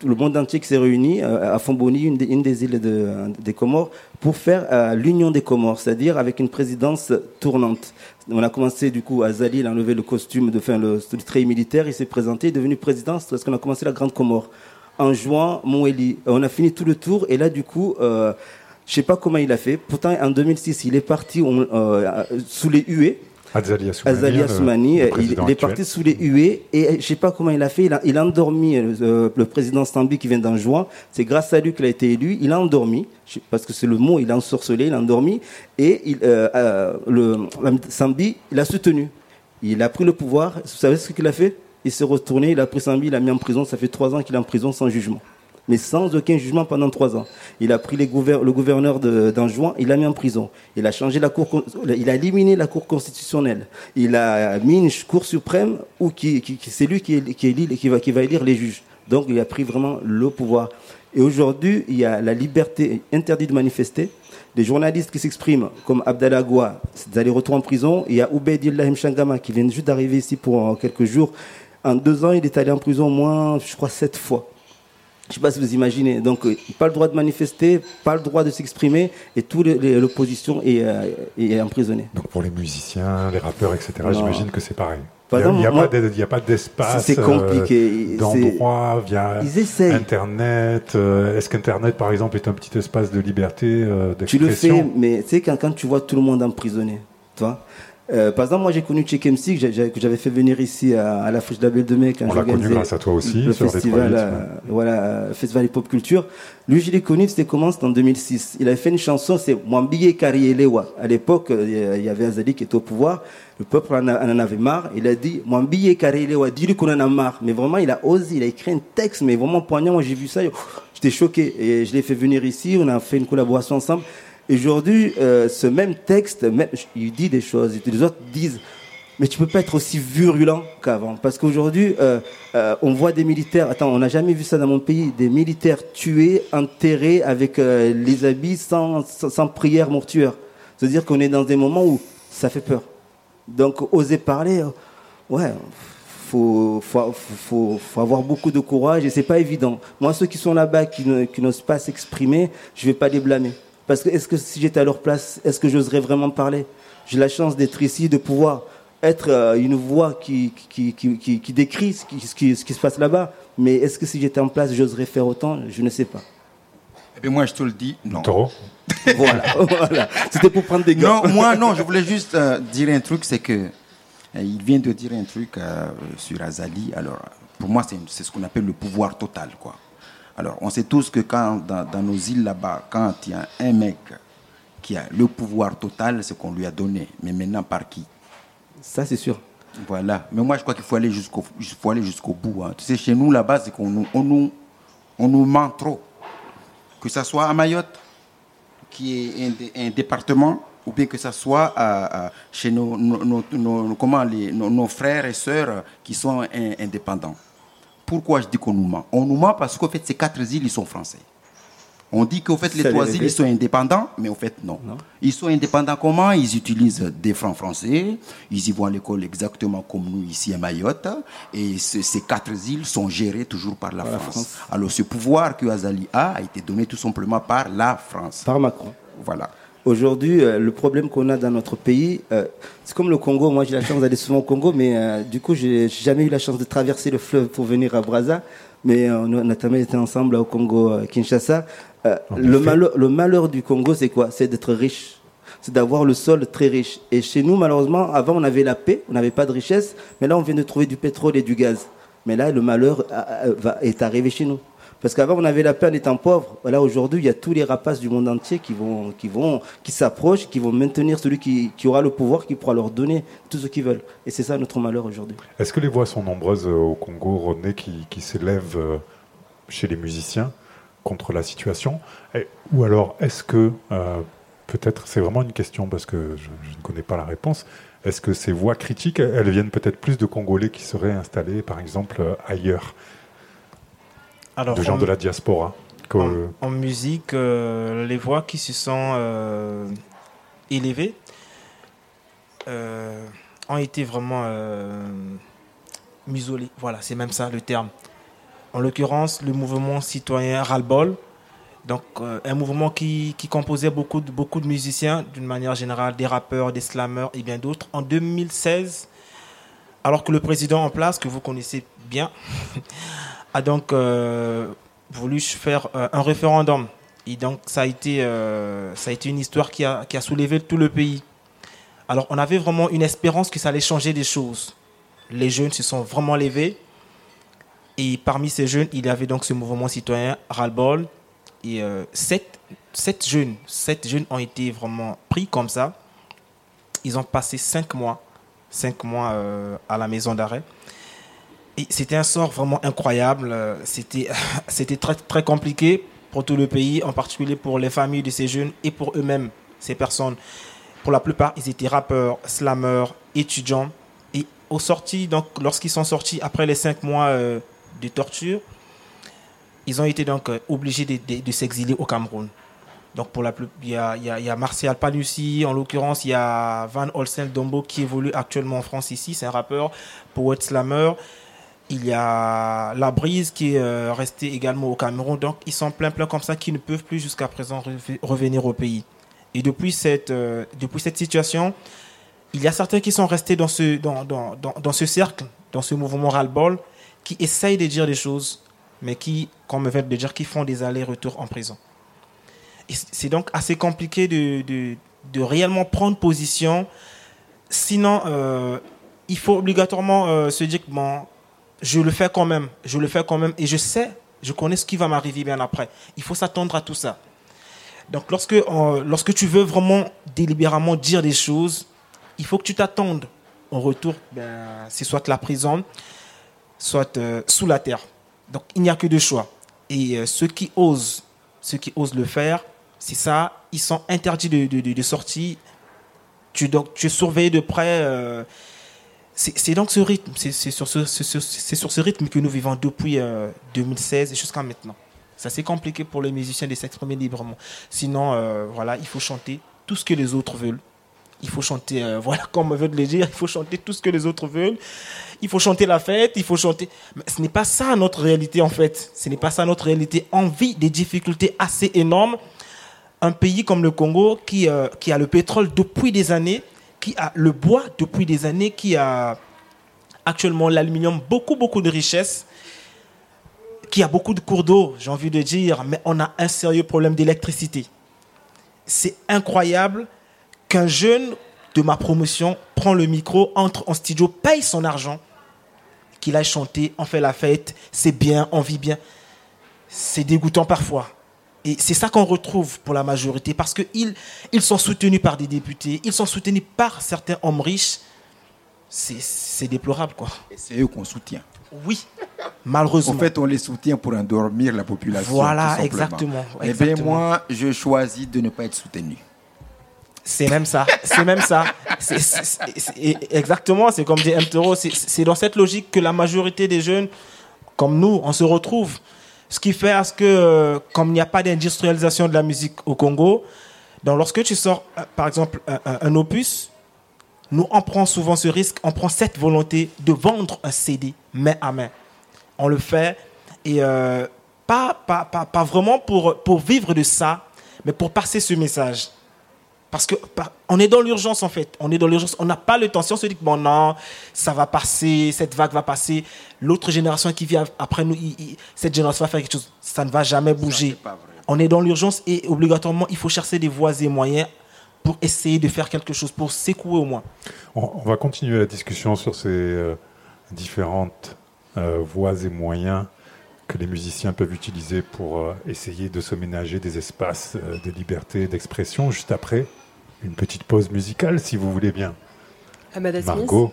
le monde entier qui s'est réuni à Fomboni, une, une des, îles de, des Comores, pour faire l'union des Comores, c'est-à-dire avec une présidence tournante. On a commencé du coup, Azali, il a enlevé le costume de fin, le, trait militaire, il s'est présenté, il est devenu président parce qu'on a commencé la Grande Comore en juin, Moueli. On a fini tout le tour et là, du coup, euh, je sais pas comment il a fait. Pourtant, en 2006, il est parti euh, sous les huées. Azali Assoumani, il, est parti sous les huées et je sais pas comment il a fait. Il a, il a endormi euh, le président Stambi qui vient d'en juin. C'est grâce à lui qu'il a été élu. Il a endormi parce que c'est le mot. Il a ensorcelé, il a endormi et il, euh, euh le Sambi, il a soutenu. Il a pris le pouvoir. Vous savez ce qu'il a fait? Il s'est retourné, il a pris 100 000, il l'a mis en prison. Ça fait trois ans qu'il est en prison sans jugement. Mais sans aucun jugement pendant trois ans. Il a pris le gouverneur d'Anjouan, il l'a mis en prison. Il a changé la cour, il a éliminé la cour constitutionnelle. Il a mis une cour suprême où qui, c'est lui qui, qui, qui, va, qui élire les juges. Donc il a pris vraiment le pouvoir. Et aujourd'hui, il y a la liberté interdite de manifester. Des journalistes qui s'expriment, comme Abdallah Goua, c'est allers-retours en prison. Il y a Obeidillah Mchangama qui vient juste d'arriver ici pour quelques jours. En deux ans, il est allé en prison au moins, je crois, sept fois. Je ne sais pas si vous imaginez. Donc, euh, pas le droit de manifester, pas le droit de s'exprimer, et toute l'opposition est, euh, est emprisonnée. Donc, pour les musiciens, les rappeurs, etc., j'imagine que c'est pareil. Par il n'y a, pas a d'espace, c'est compliqué. euh, d'endroit via Ils. Internet. euh, Est-ce qu'Internet, par exemple, est un petit espace de liberté, euh, Tu le d'expression fais, mais tu sais, quand, quand tu vois tout le monde emprisonné, tu vois. Euh, par exemple, moi j'ai connu Cheikh MC que j'avais fait venir ici à, à la Friche Belle de Mai quand On l'a connu grâce à toi aussi, le sur festival, euh, voilà, euh, festival hip hop culture. Lui, je l'ai connu, c'était comment C'était en 2006. Il avait fait une chanson, c'est Mwambie Karielewa. À l'époque, euh, il y avait Azali qui était au pouvoir. Le peuple en, a- en avait marre. Il a dit Mwambie Karielewa, dis-lui qu'on en a marre. Mais vraiment, il a osé, il a écrit un texte, mais vraiment poignant. Moi, j'ai vu ça, j'étais choqué. Et je l'ai fait venir ici, on a fait une collaboration ensemble. Aujourd'hui, euh, ce même texte, il dit des choses, les autres disent, mais tu peux pas être aussi virulent qu'avant. Parce qu'aujourd'hui, euh, euh, on voit des militaires, attends, on n'a jamais vu ça dans mon pays, des militaires tués, enterrés avec les habits sans, prière mortuaire. C'est-à-dire qu'on est dans des moments où ça fait peur. Donc, oser parler, ouais, faut, faut, faut, avoir beaucoup de courage et c'est pas évident. Moi, ceux qui sont là-bas, qui n'osent pas s'exprimer, je vais pas les blâmer. Parce que est-ce que si j'étais à leur place, est-ce que j'oserais vraiment parler? J'ai la chance d'être ici, de pouvoir être euh, une voix qui, qui, qui, qui, qui décrit ce qui, ce, qui, ce qui se passe là-bas. Mais est-ce que si j'étais en place, j'oserais faire autant? Je ne sais pas. Eh bien, moi, je te le dis, non. Taureau Voilà, voilà. C'était pour prendre des gars. Non, moi, non, je voulais juste euh, dire un truc, c'est que euh, il vient de dire un truc euh, sur Azali. Alors, pour moi, c'est ce qu'on appelle le pouvoir total, quoi. Alors, on sait tous que quand, dans, dans nos îles là-bas, quand il y a un mec qui a le pouvoir total, c'est qu'on lui a donné. Mais maintenant, par qui? Ça, c'est sûr. Voilà. Mais moi, je crois qu'il faut aller jusqu'au il faut aller jusqu'au bout. hein. Tu sais, chez nous, là-bas, c'est qu'on nous, on nous, on nous ment trop. Que ça soit à Mayotte, qui est un, dé- un département, ou bien que ça soit à- à- chez nos, nos- nos- nos- comment, les, nos, nos frères et sœurs qui sont in- indépendants. Pourquoi je dis qu'on nous ment On nous ment parce qu'en fait, ces quatre îles, ils sont français. On dit qu'au fait, les Ça trois les îles, ils sont indépendants, mais au fait, non. Ils sont indépendants comment? Ils utilisent des francs français, ils y vont à l'école exactement comme nous ici à Mayotte, et ce- ces quatre îles sont gérées toujours par la, Par la France. France. Alors ce pouvoir que Azali a a été donné tout simplement par la France. Par Macron. Voilà. Aujourd'hui, euh, le problème qu'on a dans notre pays, euh, c'est comme le Congo. Moi, j'ai la chance d'aller souvent au Congo, mais euh, du coup, j'ai jamais eu la chance de traverser le fleuve pour venir à Brazza. Mais on a notamment été ensemble au Congo, Kinshasa. Le, malheur, le malheur du Congo, c'est quoi? C'est d'être riche. C'est d'avoir le sol très riche. Et chez nous, malheureusement, avant, on avait la paix, on n'avait pas de richesse. Mais là, on vient de trouver du pétrole et du gaz. Mais là, le malheur est arrivé chez nous. Parce qu'avant, on avait la paix en étant pauvre. Voilà, aujourd'hui, il y a tous les rapaces du monde entier qui vont, qui vont, qui s'approchent, qui vont maintenir celui qui, aura le pouvoir, qui pourra leur donner tout ce qu'ils veulent. Et c'est ça notre malheur aujourd'hui. Est-ce que les voix sont nombreuses euh, au Congo, Rodney, qui, s'élèvent euh, chez les musiciens contre la situation? Ou alors, est-ce que, euh, peut-être, c'est vraiment une question parce que je, je ne connais pas la réponse, est-ce que ces voix critiques, elles viennent peut-être plus de Congolais qui seraient installés, par exemple, ailleurs, Alors, de gens en- de la diaspora que- en, en musique, euh, les voix qui se sont euh, élevées euh, ont été vraiment muselées. Voilà, c'est même ça le terme. En l'occurrence, le mouvement citoyen Ras-le-Bol, donc un mouvement qui, qui composait beaucoup de, beaucoup de musiciens, d'une manière générale, des rappeurs, des slammers et bien d'autres. En 2016, alors que le président en place, que vous connaissez bien, a donc euh, voulu faire euh, un référendum. Et donc, ça a été, euh, ça a été une histoire qui a, qui a soulevé tout le pays. Alors, on avait vraiment une espérance que ça allait changer des choses. Les jeunes se sont vraiment levés. Et parmi ces jeunes, il y avait donc ce mouvement citoyen Ras-le-Bol. Et sept, sept jeunes, sept jeunes ont été vraiment pris comme ça. Ils ont passé cinq mois, cinq mois à la maison d'arrêt. C'était un sort vraiment incroyable. C'était, très, très compliqué pour tout le pays, en particulier pour les familles de ces jeunes et pour eux-mêmes, ces personnes. Pour la plupart, ils étaient rappeurs, slammers, étudiants. Et au sorti, donc, lorsqu'ils sont sortis après les cinq mois euh, de torture, ils ont été donc euh, obligés de, de- s'exiler au Cameroun. Donc pour la il y a, y y a Martial Panussi, en l'occurrence, il y a Van Olsen Dombo qui évolue actuellement en France ici, c'est un rappeur, poète slammer. Il y a La Brise qui est euh, resté également au Cameroun. Donc ils sont plein plein comme ça qui ne peuvent plus jusqu'à présent rev- revenir au pays. Et depuis cette, euh, depuis cette situation, il y a certains qui sont restés dans ce, dans, dans, dans, ce cercle, dans ce mouvement ras-le-bol, qui essayent de dire des choses, mais qui, comme me vient de dire, qui font des allers-retours en prison. C'est donc assez compliqué de, de, de réellement prendre position. Sinon, euh, il faut obligatoirement se dire que bon, je le fais quand même, je le fais quand même, et je sais, je connais ce qui va m'arriver bien après. Il faut s'attendre à tout ça. Donc, lorsque, euh, lorsque tu veux vraiment délibérément dire des choses, il faut que tu t'attendes au retour, ben, c'est soit la prison, soit euh, sous la terre. Donc, il n'y a que deux choix. Et euh, ceux qui osent, ceux qui osent le faire, c'est ça, ils sont interdits de, de, de- de sortie. Tu, donc, tu es surveillé de près. Euh, c'est c'est donc ce rythme, c'est c'est sur ce, c'est sur ce rythme que nous vivons depuis euh, 2016 et jusqu'à maintenant. C'est assez compliqué pour les musiciens de s'exprimer librement. Sinon, euh, voilà, il faut chanter tout ce que les autres veulent. Il faut chanter, euh, voilà, comme on veut le dire, il faut chanter tout ce que les autres veulent. Il faut chanter la fête, il faut chanter. Mais ce n'est pas ça notre réalité en fait. Ce n'est pas ça notre réalité. On vit des difficultés assez énormes. Un pays comme le Congo qui, euh, qui a le pétrole depuis des années, qui a le bois depuis des années, qui a actuellement l'aluminium, beaucoup, beaucoup de richesses, qui a beaucoup de cours d'eau, j'ai envie de dire, mais on a un sérieux problème d'électricité. C'est incroyable qu'un jeune de ma promotion prend le micro, entre en studio, paye son argent, qu'il aille chanter, on fait la fête, c'est bien, on vit bien. C'est dégoûtant parfois. Et c'est ça qu'on retrouve pour la majorité, parce qu'ils ils sont soutenus par des députés, ils sont soutenus par certains hommes riches. C'est- déplorable, quoi. Et c'est eux qu'on soutient. Oui, malheureusement. En fait, on les soutient pour endormir la population. Voilà, exactement, Eh bien, moi, je choisis de ne pas être soutenu. C'est même ça. C'est même ça. Exactement, c'est comme dit M. C'est dans cette logique que la majorité des jeunes, comme nous, on se retrouve. Ce qui fait à ce que, euh, comme il n'y a pas d'industrialisation de la musique au Congo, donc lorsque tu sors, euh, par exemple, un, opus, nous, on prend souvent ce risque, on prend cette volonté de vendre un CD main à main. On le fait, et euh, pas, pas, pas, pas vraiment pour, pour vivre de ça, mais pour passer ce message. Parce que par- on est dans l'urgence en fait. On est dans l'urgence. On n'a pas le temps. Si on se dit que bon non, ça va passer, cette vague va passer, l'autre génération qui vient après nous, il- il- cette génération va faire quelque chose. Ça ne va jamais bouger. On est dans l'urgence et obligatoirement il faut chercher des voies et moyens pour essayer de faire quelque chose, pour secouer au moins. On, on va continuer la discussion sur ces euh, différentes euh, voies et moyens que les musiciens peuvent utiliser pour euh, essayer de se ménager des espaces de liberté d'expression. Juste après, une petite pause musicale, si vous voulez bien. Amada Smith. Margot.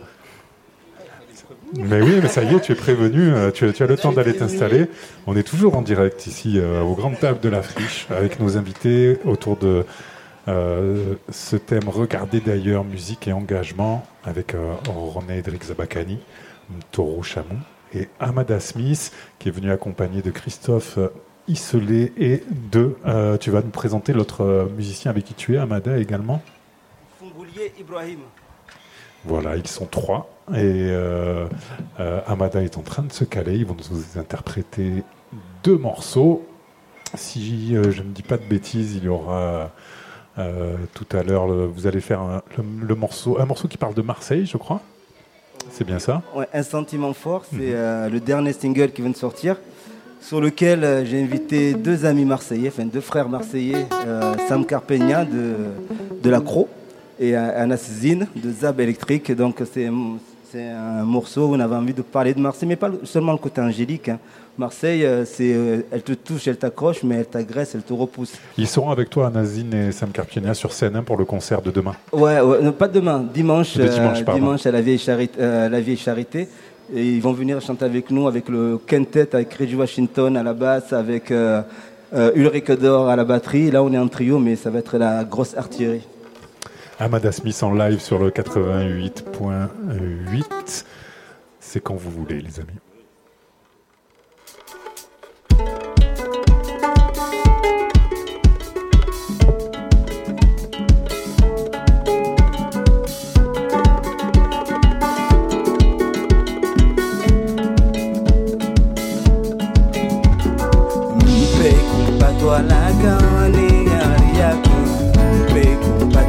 Mais oui, mais ça y est, tu es prévenu, euh, tu, as- tu as le temps d'aller t'installer. On est toujours en direct ici euh, aux grandes tables de la friche avec nos invités autour de euh, ce thème Regardez d'ailleurs, musique et engagement avec euh, René Edric Zabakani, Taureau Chamon et Amada Smith qui est venu accompagné de Christophe Isselé et de. euh, tu vas nous présenter l'autre euh, musicien avec qui tu es, Amada également Ibrahim. Voilà, ils sont trois. Et euh, euh, Amada est en train de se caler. Ils vont nous interpréter deux morceaux. Si euh, je ne dis pas de bêtises, il y aura euh, tout à l'heure, vous allez faire un, le, le morceau, un morceau qui parle de Marseille, je crois. C'est bien ça? Ouais, un sentiment fort, c'est euh, le dernier single qui vient de sortir, sur lequel euh, j'ai invité deux amis marseillais, enfin deux frères marseillais, euh, Sam Carpegna de, de la Cro et euh, Anas Zine de Zab Electric. Donc c'est un morceau où on avait envie de parler de Marseille, mais pas le- seulement le côté angélique. hein. Marseille, c'est, elle te touche, elle t'accroche, mais elle t'agresse, elle te repousse. Ils seront avec toi, Nazine et Sam Carpienia, sur scène hein, pour le concert de demain. Ouais, ouais, non, pas demain, dimanche, De dimanche, euh, dimanche à la vieille, charité, euh, la vieille Charité. Et ils vont venir chanter avec nous, avec le quintet, avec Reggie Washington à la basse, avec euh, euh, Ulrich Dor à la batterie. Là, on est en trio, mais ça va être la grosse artillerie. Amada Smith en live sur le 88.8. C'est quand vous voulez, les amis.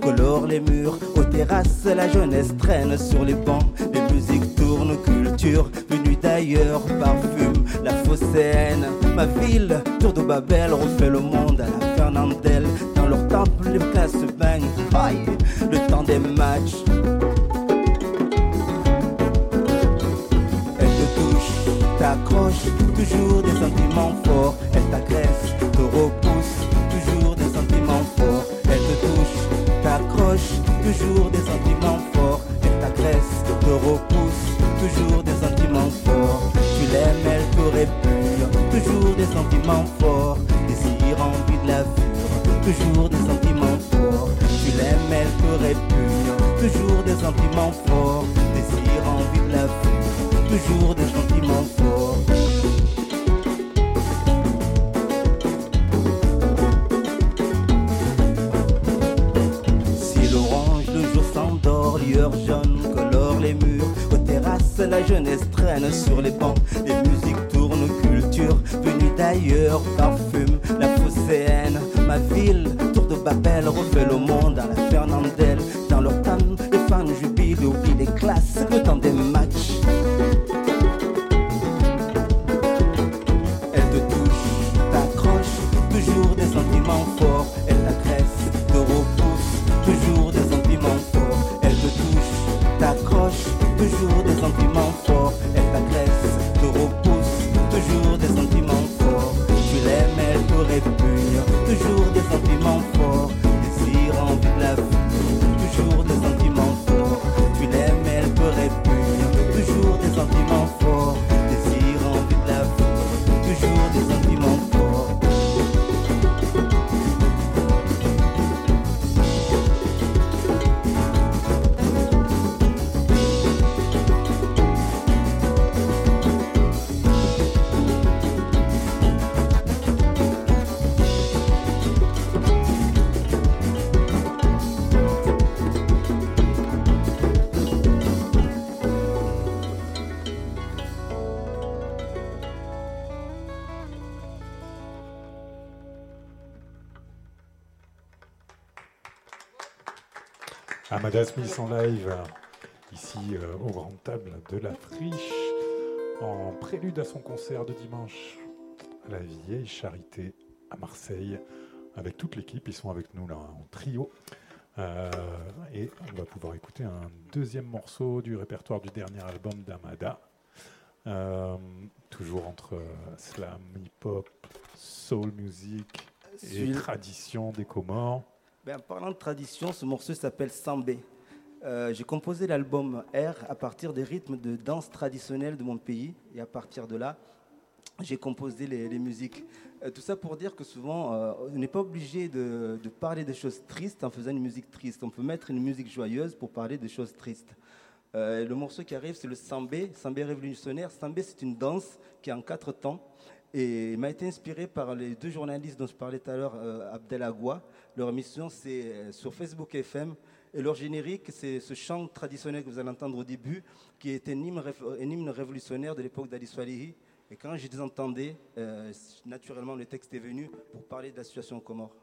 colore les murs. Aux terrasses, la jeunesse traîne sur les bancs. Les musiques tournent, culture venue d'ailleurs, parfume la Phocéenne. Ma ville, tour de Babel, refait le monde à la Fernandelle. Dans leur temple, les classes se baignent. Aïe, le temps des matchs. Elle te touche, t'accroche, toujours des sentiments forts. Toujours des sentiments forts. Elle t'agresse, te repousse, toujours des sentiments forts. Tu l'aimes, elle te répugne, toujours des sentiments forts. Désir, envie de la vivre, toujours des sentiments forts. Tu l'aimes, elle te répugne, toujours des sentiments forts. Désir, envie de la vivre, toujours des sentiments forts. Sur les bancs. Les musiques tournent, culture venue d'ailleurs, parfume la Phocéenne. Ma ville, tour de Babel, refait le monde Amada Smith en live, ici euh, au Grand Table de la Friche, en prélude à son concert de dimanche à la Vieille Charité à Marseille, avec toute l'équipe. Ils sont avec nous là en trio. Euh, et on va pouvoir écouter un deuxième morceau du répertoire du dernier album d'Amada. Euh, toujours entre slam, hip-hop, soul music et tradition des Comores. Ben, en parlant de tradition, ce morceau s'appelle Sambé. Euh, J'ai composé l'album R à partir des rythmes de danse traditionnelle de mon pays. Et à partir de là, j'ai composé les, musiques. Euh, tout ça pour dire que souvent, euh, on n'est pas obligé de, de parler des choses tristes en faisant une musique triste. On peut mettre une musique joyeuse pour parler des choses tristes. Le morceau qui arrive, c'est le Sambé, Sambé révolutionnaire. Sambé, c'est une danse qui est en quatre temps. Et m'a été inspiré par les deux journalistes dont je parlais tout à l'heure, Abdel Agua. Leur émission, c'est euh, sur Facebook FM. Et leur générique, c'est ce chant traditionnel que vous allez entendre au début, qui est un hymne, réf- un hymne révolutionnaire de l'époque d'Ali Swalihi. Et quand je les entendais, euh, naturellement, le texte est venu pour parler de la situation aux Comores.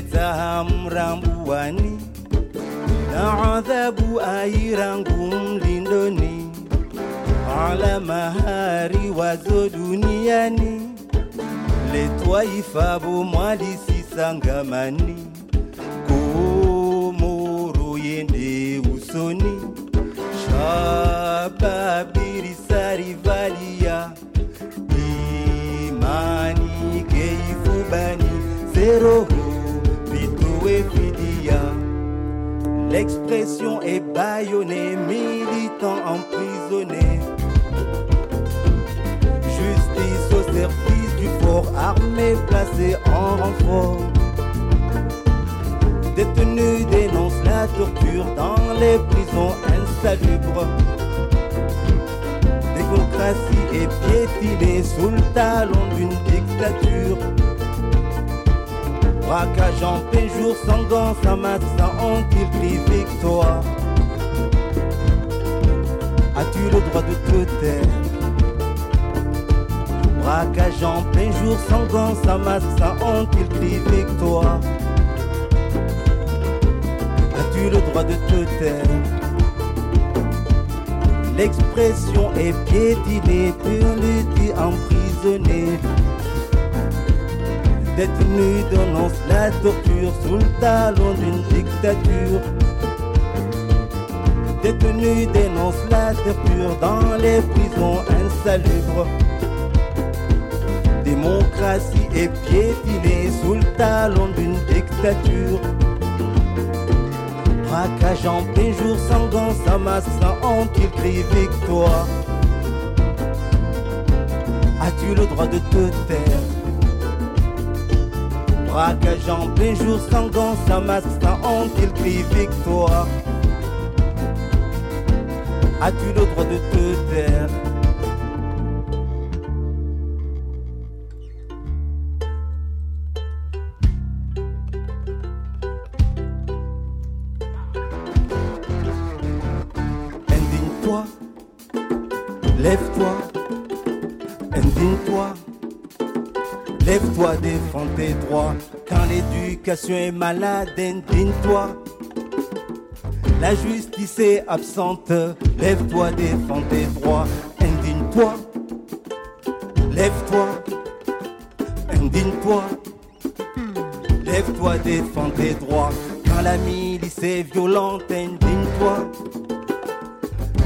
Ntihedza hamrambuwani na adhabu airangu mlindoni. Ala mahari wazo duniani. Letwaifavo mwalisisangamani komoro yende usoni. Shababirisarivalia L'expression est bâillonnée, militant emprisonné. Justice au service du fort, armée placée en renfort. Détenus dénoncent la torture dans les prisons insalubres. Démocratie est piétinée sous le talon d'une dictature. Braquage en jour, sans gants, sans masque, sans honte, il crie victoire. As-tu le droit de te taire? Braquage en plein jour, sans gants, sans masque, sans honte, il crie victoire. As-tu le droit de te taire? L'expression est piétinée, purité emprisonnée. Détenus dénoncent la torture sous le talon d'une dictature. Détenus dénoncent la torture dans les prisons insalubres. Démocratie est piétinée sous le talon d'une dictature. Braquage en plein jour, sans gants, sans masque, sans honte, il crie victoire. As-tu le droit de te taire? Braquage en plein jour, sans gants, sans masque, sans honte, il crie victoire. As-tu le droit de te taire? Est malade, indigne-toi. La justice est absente. Lève-toi, défends tes droits. Indigne-toi. Lève-toi. Indigne-toi. Lève-toi, défends tes droits. Quand la milice est violente, indigne-toi.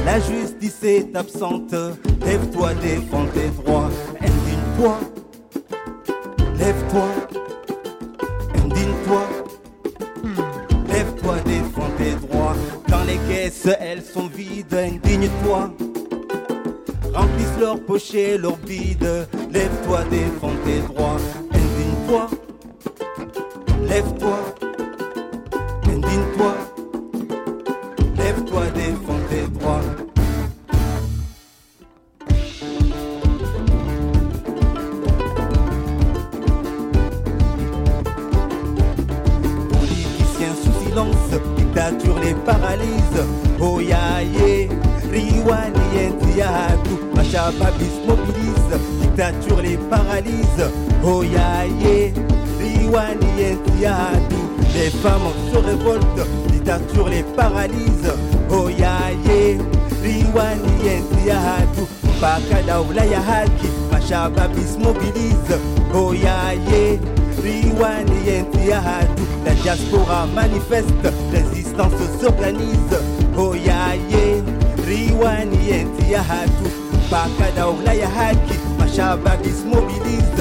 La justice est absente. Lève-toi, défends tes droits. Indigne-toi. Lève-toi, indigne-toi. Lève-toi, défends tes droits. Quand les caisses, elles sont vides, indigne-toi. Remplissent leurs pochets, leurs bides. Lève-toi, défends tes droits. Indigne-toi. Lève-toi, indigne-toi. Machababis mobilise. Oh ya ye, Riwani Entiatu, la diaspora manifeste, résistance s'organise. Oh ya ye, Riwani Entiatu, Bakada Ulaya haki, Machababis mobilise.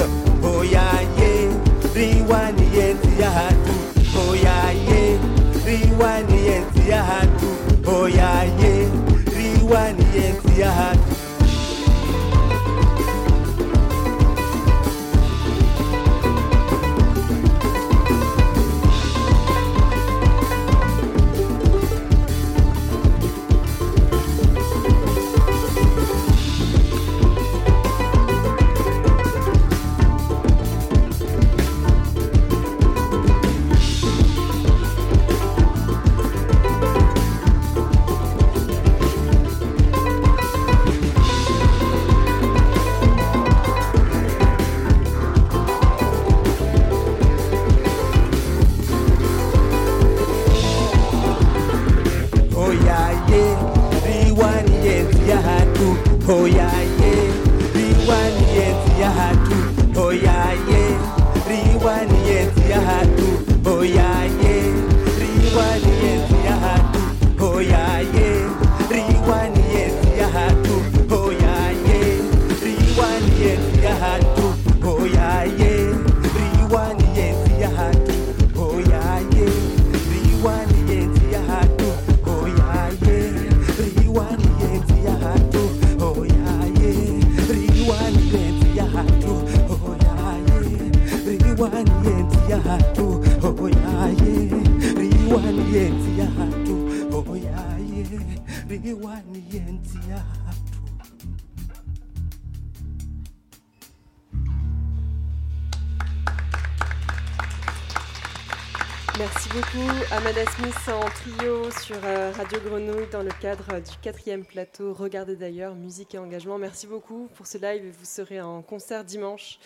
Radio Grenouille dans le cadre du quatrième plateau Regardez d'ailleurs, musique et engagement. Merci beaucoup pour ce live. Vous serez en concert dimanche.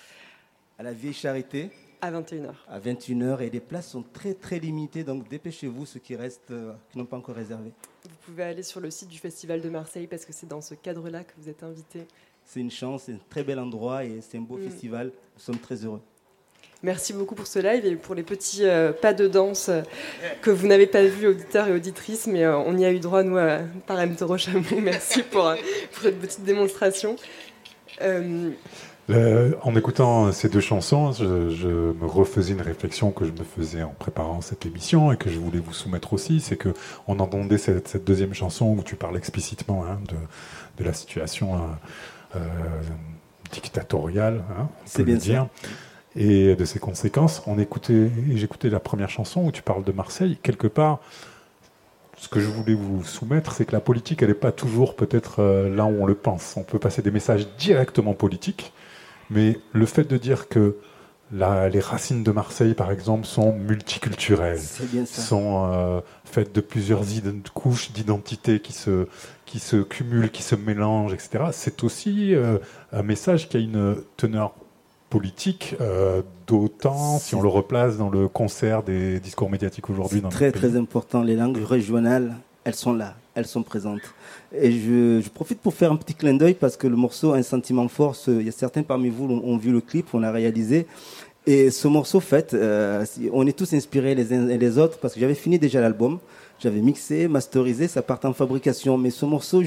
À la Vieille Charité. À 21h. À 21h et les places sont très très limitées, donc dépêchez-vous ceux qui restent, euh, qui n'ont pas encore réservé. Vous pouvez aller sur le site du Festival de Marseille parce que c'est dans ce cadre-là que vous êtes invité. C'est une chance, c'est un très bel endroit et c'est un beau mm. festival. Nous sommes très heureux. Merci beaucoup pour ce live et pour les petits euh, pas de danse euh, que vous n'avez pas vus, auditeurs et auditrices, mais euh, on y a eu droit, nous, par M. Toro Merci pour, pour, cette petite démonstration. en écoutant ces deux chansons, je, me refaisais une réflexion que je me faisais en préparant cette émission et que je voulais vous soumettre aussi, c'est que on entendait cette, cette, deuxième chanson où tu parles explicitement hein, de, de, la situation dictatoriale, hein, on peut bien le dire. Ça et de ses conséquences. On écoutait, j'écoutais la première chanson où tu parles de Marseille. Quelque part, ce que je voulais vous soumettre, c'est que la politique, elle n'est pas toujours peut-être euh, là où on le pense. On peut passer des messages directement politiques, mais le fait de dire que les racines de Marseille, par exemple, sont multiculturelles, sont euh, faites de plusieurs couches d'identité qui se, qui se cumulent, qui se mélangent, etc. C'est aussi euh, un message qui a une teneur politique, euh, d'autant si on le replace dans le concert des discours médiatiques aujourd'hui. C'est très très important. Les langues régionales, elles sont là, elles sont présentes. Et je, profite pour faire un petit clin d'œil parce que le morceau a un sentiment fort. Il y a certains parmi vous ont, vu le clip, on l'a réalisé. Et ce morceau, fait, euh, on est tous inspirés les uns et les autres parce que j'avais fini déjà l'album. J'avais mixé, masterisé, ça part en fabrication. Mais ce morceau,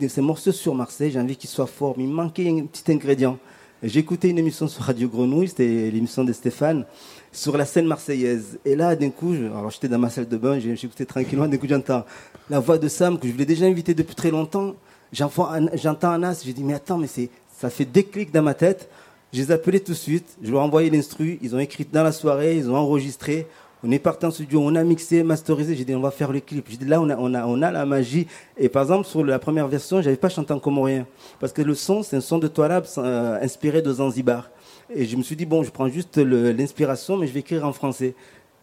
ce morceau sur Marseille, j'ai envie qu'il soit fort. Mais il manquait un petit ingrédient. Écouté une émission sur Radio Grenouille, c'était l'émission de Stéphane, sur la scène marseillaise. Et là, d'un coup, alors j'étais dans ma salle de bain, écouté tranquillement, d'un coup j'entends la voix de Sam, que je voulais déjà inviter depuis très longtemps. J'entends Anas, j'ai dit, mais attends, mais ça fait déclic dans ma tête. Je les ai tout de suite, je leur ai envoyé l'instru, ils ont écrit dans la soirée, ils ont enregistré. On est parti en studio, on a mixé, masterisé. J'ai dit, on va faire le clip. J'ai dit, là, on a, on, a, on a la magie. Et par exemple, sur la première version, j'avais pas chanté en comorien. Parce que le son, c'est un son de Toilab euh, inspiré de Zanzibar. Et je me suis dit, bon, je prends juste l'inspiration, mais je vais écrire en français.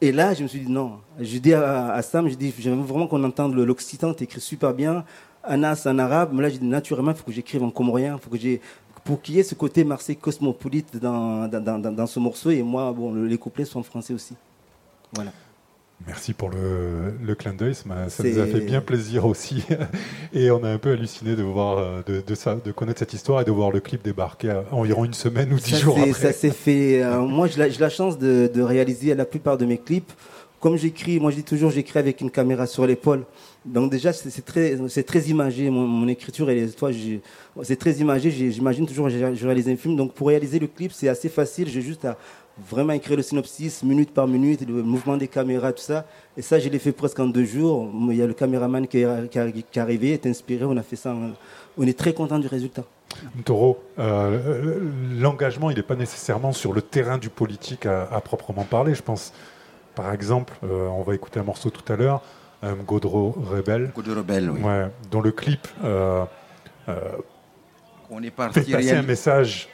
Et là, je me suis dit, non. J'ai dit à, Sam, j'ai dit, j'aimerais vraiment qu'on entende l'occitan, t'écris super bien. Anas en arabe. Mais là, j'ai dit, naturellement, il faut que j'écrive en comorien. Faut que j'ai, pour qu'il y ait ce côté Marseille cosmopolite dans, dans, dans, dans, ce morceau. Et moi, bon, les couplets sont en français aussi. Voilà. Merci pour le, le clin d'œil, ça, nous a fait bien plaisir aussi. et on a un peu halluciné de voir euh, de, ça, de connaître cette histoire et de voir le clip débarquer à environ une semaine ou dix jours après. Ça s'est fait. Euh, moi, j'ai la, chance de, de, réaliser la plupart de mes clips. Comme j'écris, moi je dis toujours, j'écris avec une caméra sur l'épaule. Donc déjà, c'est très, c'est très imagé. Mon, écriture, et c'est très imagé. J'imagine toujours, je réalise un film. Donc pour réaliser le clip, c'est assez facile. J'ai juste à vraiment écrire le synopsis minute par minute, le mouvement des caméras, tout ça. Et ça, je l'ai fait presque en deux jours. Il y a le caméraman qui est, qui est arrivé, est inspiré, on a fait ça. On est très content du résultat. Taureau, euh, l'engagement, il n'est pas nécessairement sur le terrain du politique à, proprement parler. Je pense, par exemple, euh, on va écouter un morceau tout à l'heure, euh, Godreau Rebelle. Godreau Rebelle, oui. Ouais, dont le clip on est parti fait passer un message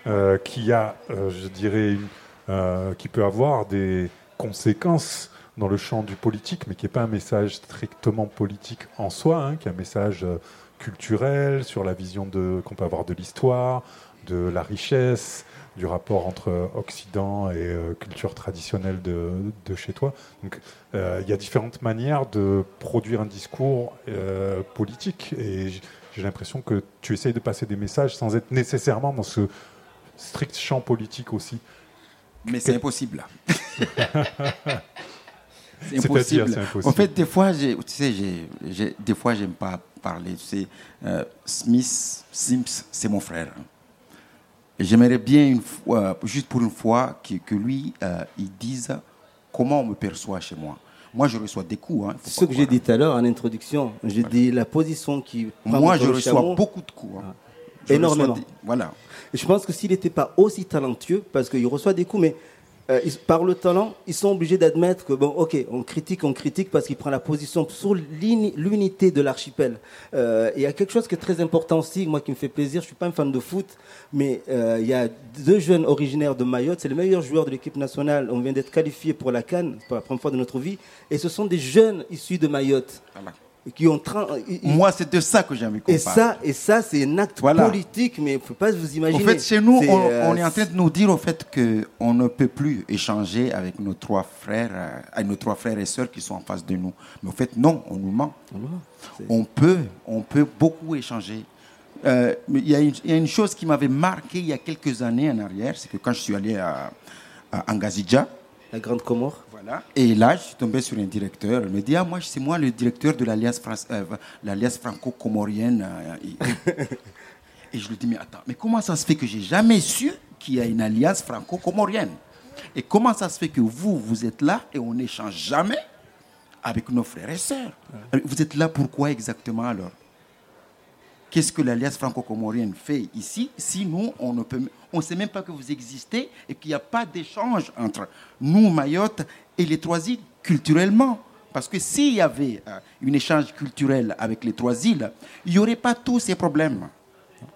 qui a, je dirais, une euh, qui peut avoir des conséquences dans le champ du politique, mais qui n'est pas un message strictement politique en soi, hein, qui est un message euh, culturel sur la vision qu'on peut avoir de l'histoire, de la richesse, du rapport entre Occident et euh, culture traditionnelle de, de, chez toi. Donc il y a différentes manières de produire un discours politique et j'ai l'impression que tu essayes de passer des messages sans être nécessairement dans ce strict champ politique aussi. Mais c'est impossible. c'est impossible. En fait, des fois, tu sais, des fois, j'aime pas parler. Tu sais, euh, Smith, Sims, c'est mon frère. Et j'aimerais bien, une fois, juste pour une fois, que, que lui, euh, il dise comment on me perçoit chez moi. Moi, je reçois des coups. Hein, ce que j'ai dit tout à l'heure en introduction. J'ai dit la position qui. Moi, je reçois beaucoup de coups. Hein. Énormément. voilà. Je pense que s'il n'était pas aussi talentueux, parce qu'il reçoit des coups, mais euh, par le talent, ils sont obligés d'admettre que, bon, ok, on critique, on critique parce qu'il prend la position sur l'uni- l'unité de l'archipel. Euh, il y a quelque chose qui est très important aussi, moi qui me fait plaisir, je suis pas un fan de foot, mais euh, il y a deux jeunes originaires de Mayotte, c'est les meilleurs joueurs de l'équipe nationale, on vient d'être qualifiés pour la Cannes, pour la première fois de notre vie, et ce sont des jeunes issus de Mayotte. Qui ont ils- Moi, c'est de ça que j'ai envie qu'on et parle. ça, et ça, c'est un acte Voilà. politique, mais il faut pas vous imaginer. fait, chez nous, on, euh, on est en train de nous dire au fait qu'on ne peut plus échanger avec nos trois frères, euh, avec nos trois frères et sœurs qui sont en face de nous. Mais au fait, non, on nous ment. On peut, on peut beaucoup échanger. Euh, mais il y, a une- il y a une chose qui m'avait marqué il y a quelques années en arrière, c'est que quand je suis allé à, à Angazidja, la Grande Comore, voilà, et là, je suis tombé sur un directeur. Il me dit Ah, moi, c'est moi le directeur de l'Alliance euh, franco-comorienne. euh, et- et je lui dis, mais attends, mais comment ça se fait que j'ai jamais su qu'il y a une alliance franco-comorienne? Et comment ça se fait que vous, vous êtes là et on n'échange jamais avec nos frères et sœurs? Vous êtes là pourquoi exactement alors? Qu'est-ce que l'alliance franco-comorienne fait ici si nous, on ne peut, on sait même pas que vous existez et qu'il n'y a pas d'échange entre nous, Mayotte, et les trois îles culturellement Parce que s'il y avait euh, un échange culturel avec les trois îles, il n'y aurait pas tous ces problèmes.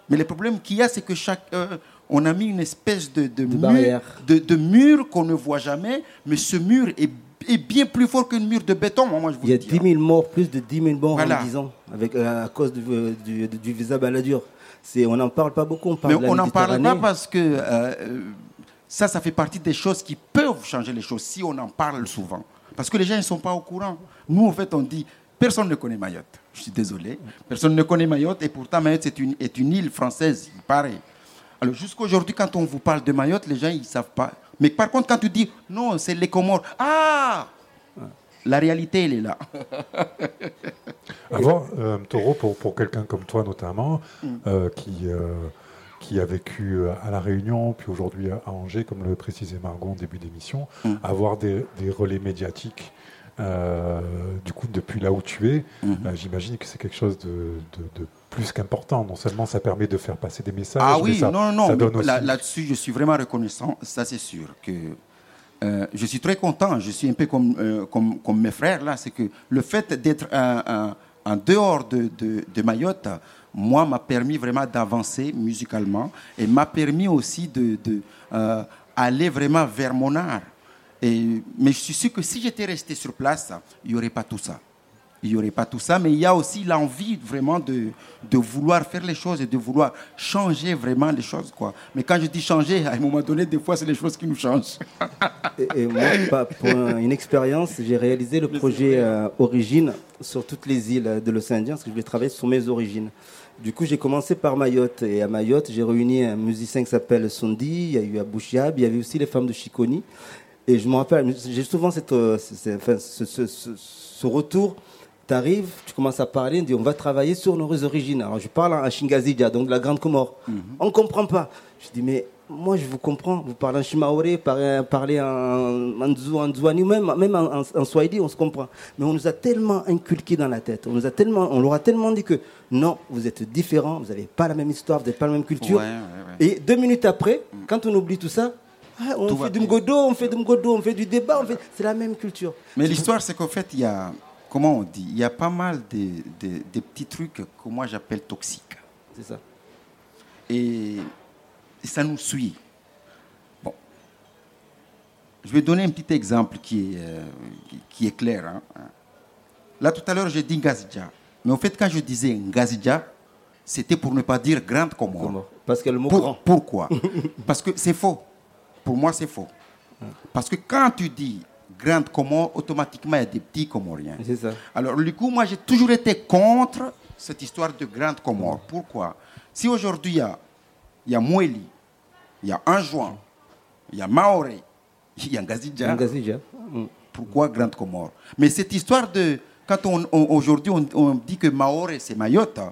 Mais le problème qu'il y a, c'est que chaque, euh, on a mis une espèce de, de mur, barrière. de, de mur qu'on ne voit jamais, mais ce mur est, est bien plus fort qu'un mur de béton. Moi, je vous Il y a le dis. 10 000 morts, plus de 10 000 morts Voilà. en 10 ans, avec, euh, à cause du, du, du visa baladure. C'est, on n'en parle pas beaucoup, on parle Mais de la on n'en parle pas parce que euh, ça, ça fait partie des choses qui peuvent changer les choses si on en parle souvent. Parce que les gens ne sont pas au courant. Nous, en fait, on dit, personne ne connaît Mayotte. Je suis désolé. Personne ne connaît Mayotte et pourtant Mayotte c'est une, est une île française, il paraît. Alors jusqu'aujourd'hui, quand on vous parle de Mayotte, les gens, ils ne savent pas. Mais par contre, quand tu dis, non, c'est les Comores, ah La réalité, elle est là. Avant, euh, Taureau, pour, pour quelqu'un comme toi notamment, euh, qui, euh, qui a vécu euh, à La Réunion, puis aujourd'hui à Angers, comme le précisait Margot en début d'émission, avoir des, des relais médiatiques, euh, du coup, depuis là où tu es, euh, j'imagine que c'est quelque chose de, de- de plus qu'important. Non seulement ça permet de faire passer des messages, Ah mais oui, ça, non, non, ça donne mais aussi... là- Là-dessus, je suis vraiment reconnaissant. Ça, c'est sûr que euh, je suis très content. Je suis un peu comme, comme, comme mes frères là. C'est que le fait d'être en dehors de, de, de Mayotte, moi, m'a permis vraiment d'avancer musicalement et m'a permis aussi de, de, euh, aller vraiment vers mon art. Et, mais je suis sûr que si j'étais resté sur place, il n'y aurait pas tout ça. Il n'y aurait pas tout ça, mais il y a aussi l'envie vraiment de, de vouloir faire les choses et de vouloir changer vraiment les choses. Quoi. Mais quand je dis changer, à un moment donné, des fois, c'est les choses qui nous changent. Et, et moi, pour une expérience, j'ai réalisé le projet euh, Origine sur toutes les îles de l'océan Indien, parce que je voulais travailler sur mes origines. Du coup, j'ai commencé par Mayotte. Et à Mayotte, j'ai réuni un musicien qui s'appelle Sondi, il y a eu Abouchiab, il y avait aussi les femmes de Chiconi. Et je me rappelle, j'ai souvent cette, euh, ce, ce- ce- ce retour. Tu arrives, tu commences à parler, on dit on va travailler sur nos origines. Alors je parle en Shingazidja, donc de la Grande Comore. On ne comprend pas. Je dis mais moi je vous comprends. Vous parlez en Shimaoré, parlez, en, en, Zou- en Zouani, même, même en, en, Swahili, on se comprend. Mais on nous a tellement inculqué dans la tête, on, nous a tellement, on leur a tellement dit que non, vous êtes différents, vous n'avez pas la même histoire, vous n'avez pas la même culture. Ouais, ouais, ouais. Et deux minutes après, quand on oublie tout ça, ah, on Tout fait du mgodo, on fait du mgodo, on fait du débat, fait... c'est la même culture. Mais l'histoire, c'est qu'en fait, il y a, comment on dit, il y a pas mal de, de- de petits trucs que moi j'appelle toxiques. C'est ça. Et, et ça nous suit. Bon. Je vais donner un petit exemple qui est, euh, qui, qui est clair. hein. Là, tout à l'heure, j'ai dit Ngazidja. Mais en fait, quand je disais Ngazidja, c'était pour ne pas dire Grande Comore. Parce que le mot Pour- grand. Pourquoi? Parce que c'est faux. Pour moi, c'est faux. Parce que quand tu dis Grande Comore, automatiquement, il y a des petits Comoriens. C'est ça. Alors, du coup, moi, j'ai toujours été contre cette histoire de Grande Comore. Pourquoi? Si aujourd'hui, il y a, il y a Moueli, il y a Anjouan, il y a Maoré, il y a Ngazidja, Ngazidja. Mm. pourquoi Grande Comore? Mais cette histoire de. Quand on, on- aujourd'hui on, on dit que Maoré c'est Mayotte, hein,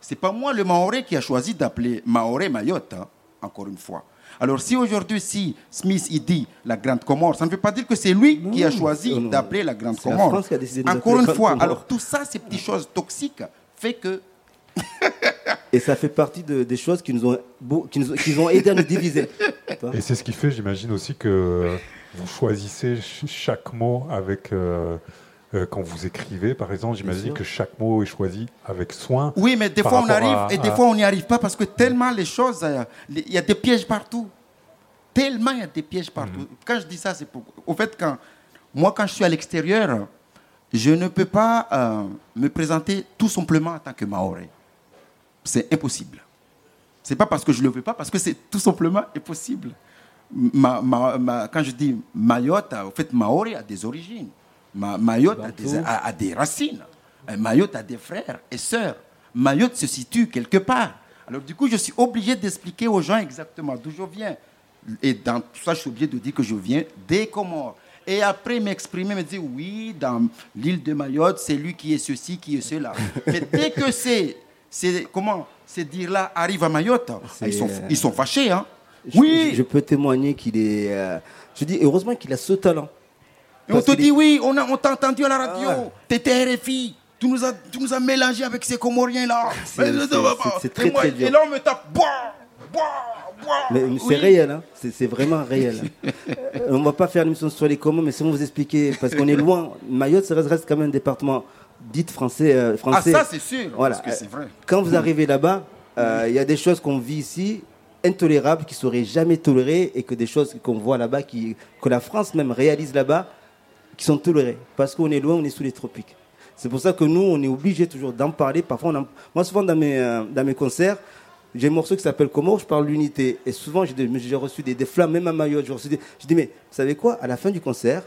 c'est pas moi le Maoré qui a choisi d'appeler Maoré Mayotte, hein, encore une fois. Alors si aujourd'hui, si Smith il dit la Grande Comore, ça ne veut pas dire que c'est lui qui a choisi d'appeler la Grande la Comore. France qui a décidé de encore une fois, alors tout ça, ces petites choses toxiques, fait que Et ça fait partie de- des choses qui nous ont, beau- qui nous, qui nous ont aidé à nous diviser. Et c'est ce qui fait, j'imagine aussi, que vous choisissez chaque mot avec. Euh, euh, quand vous écrivez, par exemple, j'imagine que chaque mot est choisi avec soin. Oui, mais des fois on arrive et des fois on n'y arrive pas parce que tellement les choses, euh, il y a des pièges partout. Tellement il y a des pièges partout. Mhm. Quand je dis ça, c'est pour. Au fait, quand moi, quand je suis à l'extérieur, je ne peux pas euh, me présenter tout simplement en tant que Maoré. C'est impossible. C'est pas parce que je ne le veux pas, parce que c'est tout simplement impossible. quand je dis Mayotte, au fait, Maoré a des origines. Mayotte a des, racines. Euh, Mayotte a des frères et sœurs. Mayotte se situe quelque part. Alors du coup, je suis obligé d'expliquer aux gens exactement d'où je viens. Et dans tout ça, je suis obligé de dire que je viens des Comores. Et après m'exprimer, me dire oui, dans l'île de Mayotte, c'est lui qui est ceci, qui est cela. Mais dès que c'est, c'est comment, ces dire-là arrivent à Mayotte, ils sont, ils sont fâchés. Hein. oui. Je, peux témoigner qu'il est. Euh, je dis heureusement qu'il a ce talent on te dit oui, on, on t'a entendu à la radio, ah t'étais RFI, tu nous as, tu nous as mélangé avec ces Comoriens là. C'est très, très dur. Et là on me tape, mais, c'est réel, hein. c'est vraiment réel. Hein. Euh, on ne va pas faire une émission sur les Comores, mais si on vous expliquer, parce qu'on est loin, Mayotte, ça reste quand même un département dit français. Euh, français. Ah, ça, c'est sûr, voilà. parce que c'est vrai. Quand vous arrivez là-bas, euh, il y a des choses qu'on vit ici intolérables, qui ne seraient jamais tolérées, et que des choses qu'on voit là-bas, que la France même réalise là-bas, qui sont tolérés. Parce qu'on est loin, on est sous les tropiques. C'est pour ça que nous, on est obligé toujours d'en parler. Parfois, moi, souvent dans mes, euh, dans mes concerts, j'ai un morceau qui s'appelle Comment je parle l'unité. Et souvent, j'ai reçu des, flammes, même à Mayotte. Je dis, mais vous savez quoi? À la fin du concert,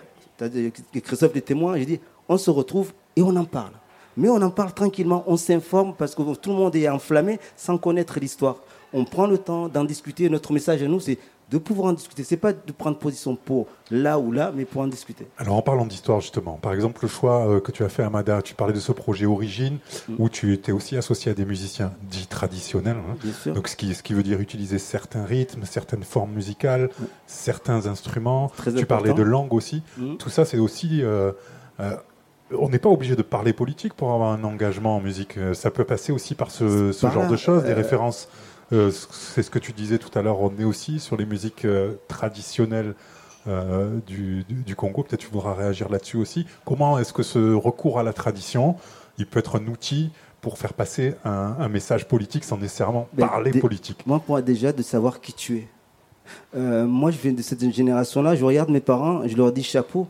Christophe des témoins, j'ai dit, on se retrouve et on en parle. Mais on en parle tranquillement, on s'informe parce que tout le monde est enflammé sans connaître l'histoire. On prend le temps d'en discuter. Notre message à nous, c'est de pouvoir en discuter. C'est pas de prendre position pour là ou là, mais pour en discuter. Alors en parlant d'histoire justement, par exemple le choix euh, que tu as fait à Mada, tu parlais de ce projet Origine, mm. où tu étais aussi associé à des musiciens dits traditionnels. Hein. Donc ce qui, ce qui veut dire utiliser certains rythmes, certaines formes musicales, mm. certains instruments. tu parlais de langue aussi. Mm. Tout ça c'est aussi... Euh, euh, on n'est pas obligé de parler politique pour avoir un engagement en musique. Ça peut passer aussi par ce, ce genre de choses, des références euh, c'est ce que tu disais tout à l'heure, on est aussi sur les musiques euh, traditionnelles euh, du, Congo. Peut-être tu voudras réagir là-dessus aussi. Comment est-ce que ce recours à la tradition, il peut être un outil pour faire passer un, message politique sans nécessairement parler politique? Moi, pour déjà de savoir qui tu es. moi, je viens de cette génération-là. Je regarde mes parents, je leur dis chapeau.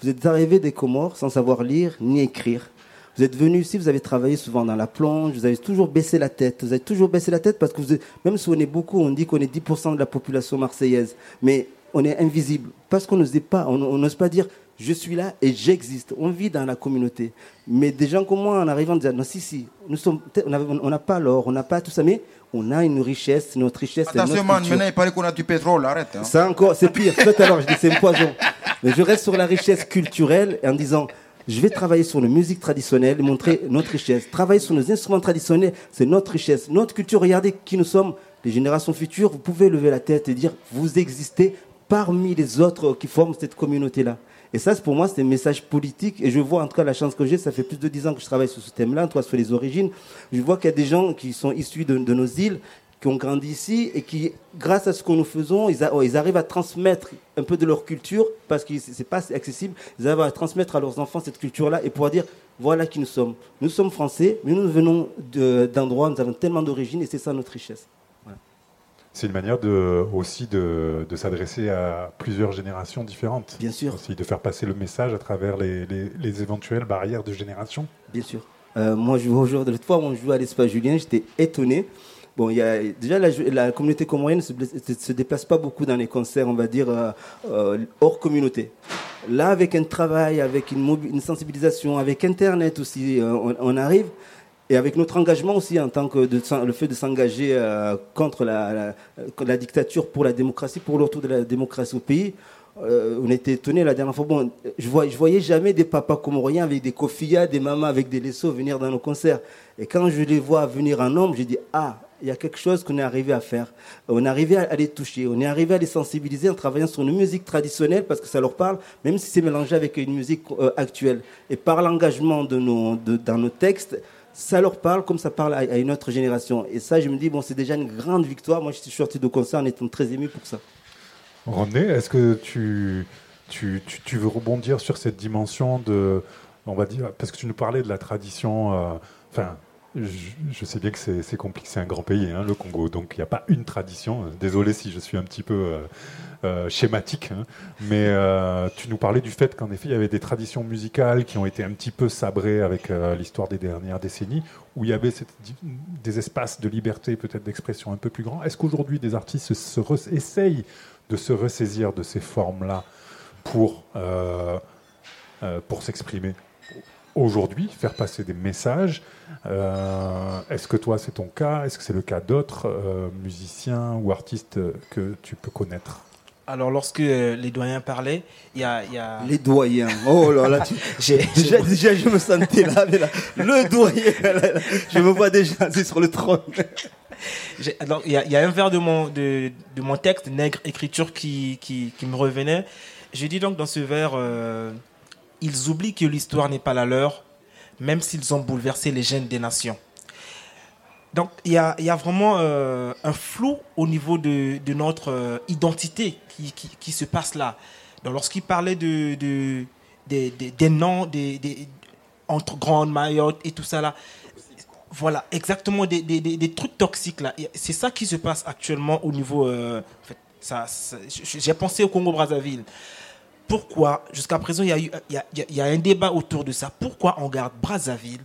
Vous êtes arrivés des Comores sans savoir lire ni écrire. Vous êtes venu ici, vous avez travaillé souvent dans la plonge, vous avez toujours baissé la tête. Vous avez toujours baissé la tête parce que même si on est beaucoup, on dit qu'on est 10% de la population marseillaise. Mais on est invisible parce qu'on n'ose pas, on n'ose pas dire je suis là et j'existe. On vit dans la communauté. Mais des gens comme moi, en arrivant, disent non, si, si, nous sommes, on n'a pas l'or, on n'a pas tout ça, mais on a une richesse, notre richesse. Attention, man, maintenant il paraît qu'on a du pétrole, arrête. Hein. Ça encore, c'est pire. Tout à l'heure, je dis c'est un poison. Mais je reste sur la richesse culturelle en disant je vais travailler sur la musique traditionnelle, montrer notre richesse. Travailler sur nos instruments traditionnels, c'est notre richesse. Notre culture, regardez qui nous sommes, les générations futures, vous pouvez lever la tête et dire, vous existez parmi les autres qui forment cette communauté-là. Et ça, pour moi, c'est un message politique. Et je vois, en tout cas, la chance que j'ai, ça fait plus de dix ans que je travaille sur ce thème-là, cas sur les origines. Je vois qu'il y a des gens qui sont issus de nos îles, qui ont grandi ici et qui, grâce à ce que nous faisons, ils, oh, arrivent à transmettre un peu de leur culture, parce que ce n'est pas accessible, ils arrivent à transmettre à leurs enfants cette culture-là et pouvoir dire, voilà qui nous sommes. Nous sommes français, mais nous venons d'endroits, nous avons tellement d'origines et c'est ça notre richesse. C'est une manière de, aussi de, de s'adresser à plusieurs générations différentes. Bien sûr. Aussi de faire passer le message à travers les, les, éventuelles barrières de génération. Bien sûr. Euh, moi, je aujourd'hui, l'autre fois, on joue à l'espace Julien, j'étais étonné Bon, il y a, déjà, la, communauté comorienne ne se, déplace pas beaucoup dans les concerts, on va dire, euh, euh, hors communauté. Là, avec un travail, avec une, une sensibilisation, avec Internet aussi, on, arrive. Et avec notre engagement aussi, en tant que le fait de s'engager contre la, dictature pour la démocratie, pour le retour de la démocratie au pays, on était étonnés la dernière fois. Bon, je, je voyais jamais des papas comoriens avec des kofiyas, des mamans avec des laisseaux venir dans nos concerts. Et quand je les vois venir en nombre, j'ai dit ah il y a quelque chose qu'on est arrivé à faire. On est arrivé à les toucher, on est arrivé à les sensibiliser en travaillant sur une musique traditionnelle parce que ça leur parle, même si c'est mélangé avec une musique euh, actuelle. Et par l'engagement dans nos textes, ça leur parle comme ça parle à, une autre génération. Et ça, je me dis, bon, c'est déjà une grande victoire. Moi, je suis sorti de concert en étant très ému pour ça. René, est-ce que tu, tu, tu, veux rebondir sur cette dimension de, on va dire, parce que tu nous parlais de la tradition, euh, enfin, je, sais bien que c'est compliqué, c'est un grand pays, hein, le Congo, donc il n'y a pas une tradition. Désolé si je suis un petit peu euh, euh, schématique, hein. mais tu nous parlais du fait qu'en effet, il y avait des traditions musicales qui ont été un petit peu sabrées avec l'histoire des dernières décennies, où il y avait des espaces de liberté, peut-être d'expression un peu plus grands. Est-ce qu'aujourd'hui, des artistes essayent de se ressaisir de ces formes-là pour, pour s'exprimer? Aujourd'hui, faire passer des messages. Euh, est-ce que toi, c'est ton cas? Est-ce que c'est le cas d'autres euh, musiciens ou artistes que tu peux connaître? Alors, lorsque euh, les doyens parlaient, il y a, Les doyens. Oh là là, déjà, déjà, je me sentais là, le doyen. je me vois déjà assis sur le trône. Alors, il y, a, un vers de mon, de, mon texte, Nègre Écriture, qui, qui, me revenait. J'ai dit donc dans ce vers ils oublient que l'histoire n'est pas la leur, même s'ils ont bouleversé les gènes des nations. Donc il y a, vraiment euh, un flou au niveau de, notre euh, identité qui, se passe là. Donc lorsqu'il parlait de, des noms des, entre Grande Mayotte et tout ça là, voilà, exactement des, trucs toxiques là. C'est ça qui se passe actuellement au niveau... Euh, j'ai pensé au Congo-Brazzaville pourquoi, jusqu'à présent, il y, a un débat autour de ça. Pourquoi on garde Brazzaville,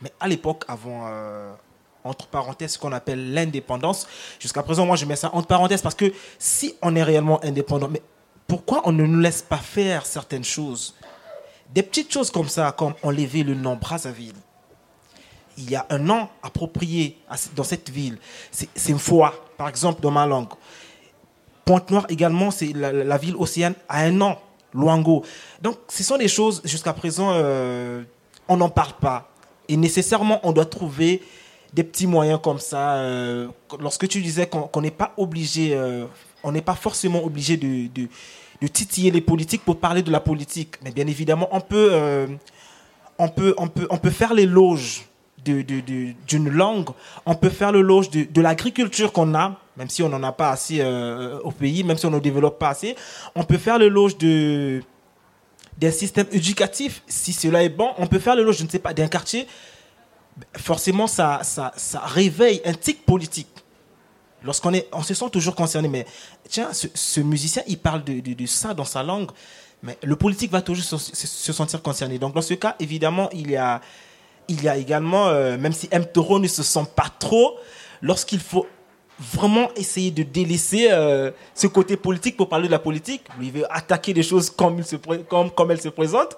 mais à l'époque, avant, euh, entre parenthèses, ce qu'on appelle l'indépendance, jusqu'à présent, moi, je mets ça entre parenthèses parce que si on est réellement indépendant, mais pourquoi on ne nous laisse pas faire certaines choses? Des petites choses comme ça, comme enlever le nom Brazzaville. Il y a un nom approprié dans cette ville. C'est une foi, par exemple, dans ma langue. Pointe-Noire également, c'est la, ville océane a un nom, Luango. Donc, ce sont des choses, jusqu'à présent, euh, on n'en parle pas. Et nécessairement, on doit trouver des petits moyens comme ça. Euh, lorsque tu disais qu'on n'est pas obligé, euh, on n'est pas forcément obligé de, de, titiller les politiques pour parler de la politique. Mais bien évidemment, on peut, on peut, on peut, on peut faire l'éloge d'une langue, on peut faire l'éloge de, de l'agriculture qu'on a, même si on n'en a pas assez euh, au pays, même si on ne développe pas assez, on peut faire l'éloge de d'un système éducatif, si cela est bon, on peut faire l'éloge, je ne sais pas, d'un quartier. Forcément, ça, ça, ça réveille un tic politique. Lorsqu'on est, on se sent toujours concerné. Mais tiens, ce, musicien, il parle de, ça dans sa langue, mais le politique va toujours se, sentir concerné. Donc, dans ce cas, évidemment, il y a, il y a également, euh, même si M. Toro ne se sent pas trop, lorsqu'il faut vraiment essayer de délaisser euh, ce côté politique pour parler de la politique. il veut attaquer des choses comme, elles se présentent.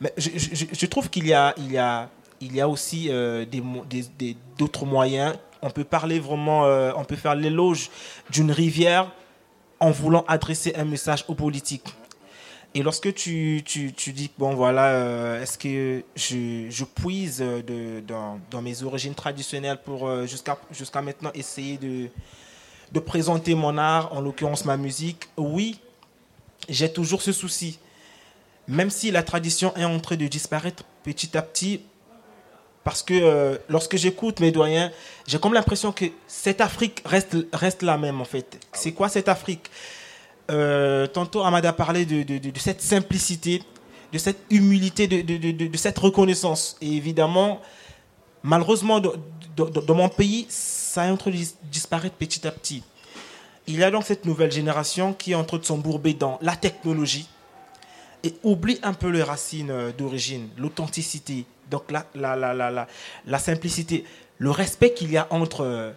Mais je, trouve qu'il y a, aussi d'autres moyens. On peut parler vraiment, euh, on peut faire l'éloge d'une rivière en voulant adresser un message aux politiques. Et lorsque tu, tu, tu dis, bon voilà, euh, est-ce que je, je puise de, dans, dans, mes origines traditionnelles pour euh, jusqu'à jusqu'à maintenant essayer de, de présenter mon art, en l'occurrence ma musique? Oui, j'ai toujours ce souci. Même si la tradition est en train de disparaître petit à petit, parce que euh, lorsque j'écoute mes doyens, j'ai comme l'impression que cette Afrique reste, reste la même en fait. C'est quoi cette Afrique? Euh, tantôt Amada parlait de, cette simplicité, de cette humilité, de, cette reconnaissance. Et évidemment, malheureusement, dans mon pays, ça est en disparaître petit à petit. Il y a donc cette nouvelle génération qui est en train de s'embourber dans la technologie et oublie un peu les racines euh, d'origine, l'authenticité, donc la, simplicité, le respect qu'il y a entre euh,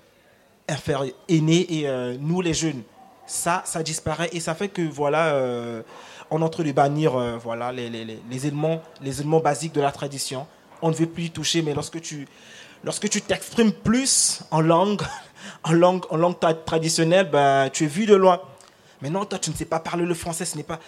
aînés et nous les jeunes ça, ça disparaît et ça fait que voilà, euh, on est en train de bannir euh, voilà, les, les, les, éléments, les éléments basiques de la tradition. On ne veut plus y toucher, mais lorsque tu lorsque tu t'exprimes plus en langue, en langue, en langue traditionnelle, ben, tu es vu de loin. Mais non, toi, tu ne sais pas parler le français, ce n'est pas.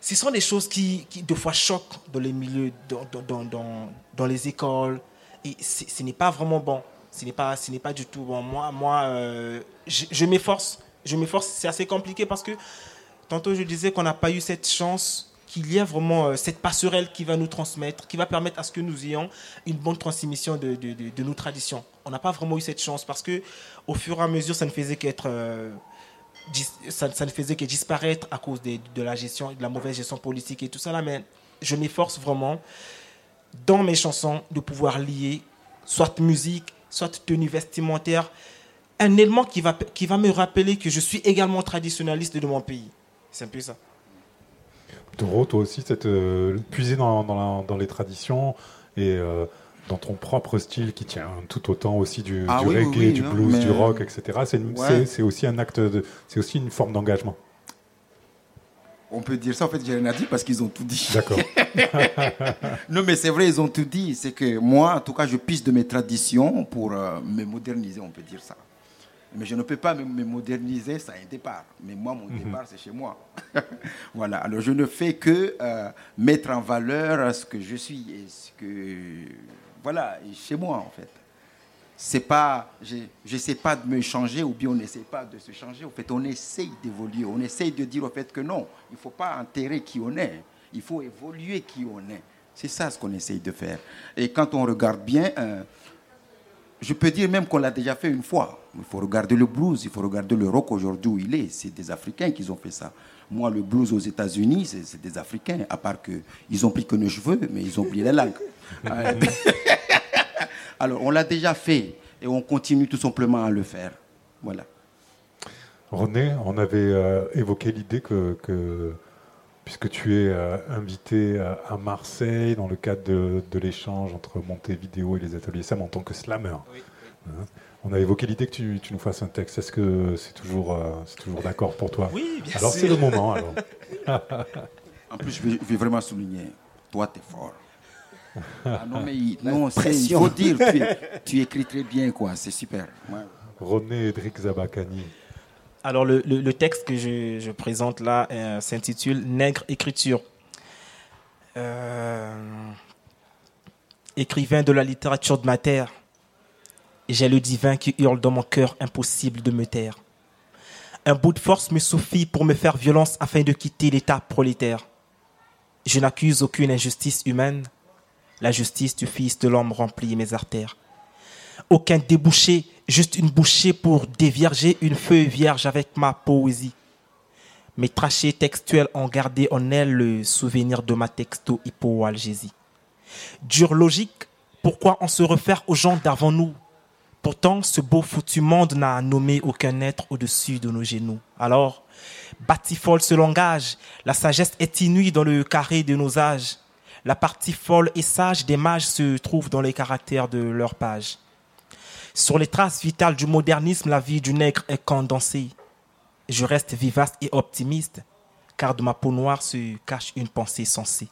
Ce sont des choses qui, qui de fois choquent dans les milieux, dans, dans, dans, dans les écoles. Et ce n'est pas vraiment bon. Ce n'est pas, pas du tout bon. Moi, moi euh, je m'efforce je m'efforce, c'est assez compliqué parce que tantôt je disais qu'on n'a pas eu cette chance qu'il y ait vraiment euh, cette passerelle qui va nous transmettre, qui va permettre à ce que nous ayons une bonne transmission de, nos traditions. On n'a pas vraiment eu cette chance parce que au fur et à mesure, ça ne faisait qu'être euh, ça, ne faisait que disparaître à cause de, de la gestion, de la mauvaise gestion politique et tout ça là. Mais je m'efforce vraiment dans mes chansons de pouvoir lier soit musique, soit tenue vestimentaire, un élément qui va, qui va me rappeler que je suis également traditionnaliste de mon pays. C'est un peu ça. Doro, toi aussi, c'est euh, puiser dans, dans, la- dans les traditions et euh, dans ton propre style qui tient tout autant aussi du, Ah du oui, oui, reggae, oui, du hein, blues, mais- du rock, etc. C'est une- Ouais. c'est- c'est aussi un acte, de- c'est aussi une forme d'engagement. On peut dire ça, en fait, j'ai rien à dire parce qu'ils ont tout dit. D'accord. non, mais c'est vrai, ils ont tout dit. C'est que moi, en tout cas, je pisse de mes traditions pour euh, me moderniser, on peut dire ça. Mais je ne peux pas me, moderniser sans un départ. Mais moi, mon départ, c'est chez moi. voilà. Alors, je ne fais que euh, mettre en valeur ce que je suis et ce que. Voilà, et chez moi, en fait. C'est pas. Je n'essaie pas de me changer ou bien on n'essaie pas de se changer. En fait, on essaye d'évoluer. On essaye de dire, au fait, que non, il ne faut pas enterrer qui on est. Il faut évoluer qui on est. C'est ça ce qu'on essaye de faire. Et quand on regarde bien, euh, je peux dire même qu'on l'a déjà fait une fois. Il faut regarder le blues, il faut regarder le rock aujourd'hui où il est. C'est des Africains qui ont fait ça. Moi, le blues aux États-Unis, c'est des Africains, à part qu'ils ont pris que nos cheveux, mais ils ont oublié la langue. Alors, on l'a déjà fait et on continue tout simplement à le faire. Voilà. René, on avait euh, évoqué l'idée que, que, puisque tu es euh, invité à, à Marseille dans le cadre de, de l'échange entre Montevideo et les ateliers SAM en tant que slammer, hein, on a évoqué l'idée que tu, tu nous fasses un texte. Est-ce que c'est toujours, euh, c'est toujours d'accord pour toi? Oui, bien Alors sûr. c'est le moment. Alors. En plus, je vais, je vais vraiment souligner, toi, tu es fort. Ah non, mais non, c'est- il faut dire, tu, tu écris très bien, quoi. C'est super. Ouais. René Edric Zabakani. Alors, le, texte que je, je présente là euh, s'intitule Nègre écriture. Euh, écrivain de la littérature de ma terre, j'ai le divin qui hurle dans mon cœur, impossible de me taire. Un bout de force me suffit pour me faire violence afin de quitter l'état prolétaire. Je n'accuse aucune injustice humaine. La justice du Fils de l'homme remplit mes artères. Aucun débouché, juste une bouchée pour dévierger une feuille vierge avec ma poésie. Mes trachées textuelles ont gardé en elle le souvenir de ma texto hypoalgésie. Dure logique, pourquoi on se réfère aux gens d'avant nous? Pourtant, ce beau foutu monde n'a nommé aucun être au-dessus de nos genoux. Alors, bâti-folle ce langage, la sagesse est inouïe dans le carré de nos âges. La partie folle et sage des mages se trouve dans les caractères de leurs pages. Sur les traces vitales du modernisme, la vie du nègre est condensée. Je reste vivace et optimiste, car de ma peau noire se cache une pensée sensée.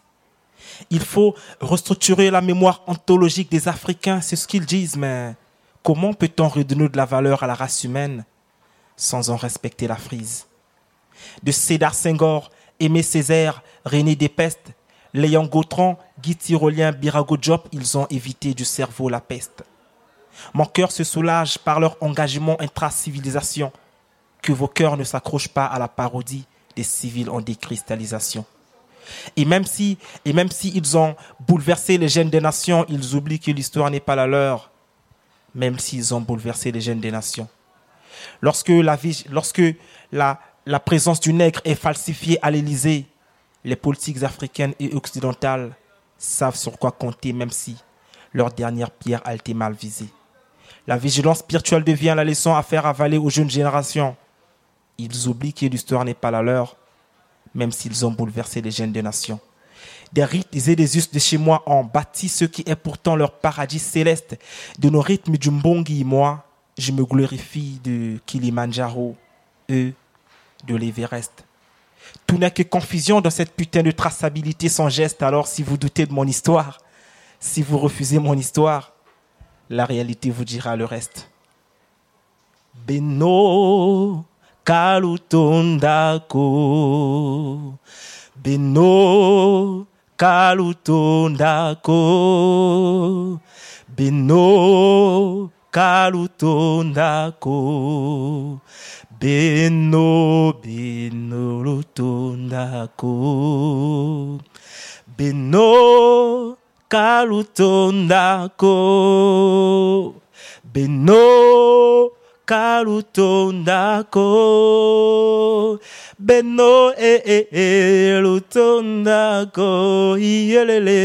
Il faut restructurer la mémoire ontologique des Africains, c'est ce qu'ils disent, mais comment peut-on redonner de la valeur à la race humaine sans en respecter la frise? De Cédar Senghor, Aimé Césaire, René Despestes, Léon Gautran, Guy Tyrolien, Birago Diop, ils ont évité du cerveau la peste. Mon cœur se soulage par leur engagement intra-civilisation. Que vos cœurs ne s'accrochent pas à la parodie des civils en décristallisation. Et même si, ils ont bouleversé les gènes des nations, ils oublient que l'histoire n'est pas la leur. Même s'ils ont bouleversé les gènes des nations. Lorsque la, vie- lorsque la, la présence du nègre est falsifiée à l'Élysée, les politiques africaines et occidentales savent sur quoi compter, même si leur dernière pierre a été mal visée. La vigilance spirituelle devient la leçon à faire avaler aux jeunes générations. Ils oublient que l'histoire n'est pas la leur, même s'ils ont bouleversé les gènes des nations. Des rites et des us de chez moi ont bâti ce qui est pourtant leur paradis céleste. De nos rythmes du Mbongi, moi, je me glorifie de Kilimanjaro, eux, de l'Everest. Tout n'est que confusion dans cette putain de traçabilité sans geste. Alors, si vous doutez de mon histoire, si vous refusez mon histoire, la réalité vous dira le reste. Beno kalutondako. Beno kalutondako. Beno kalutondako. Beno beno lutondako. Beno kalutondako Beno kalutondako beno e e e lutondako iyelele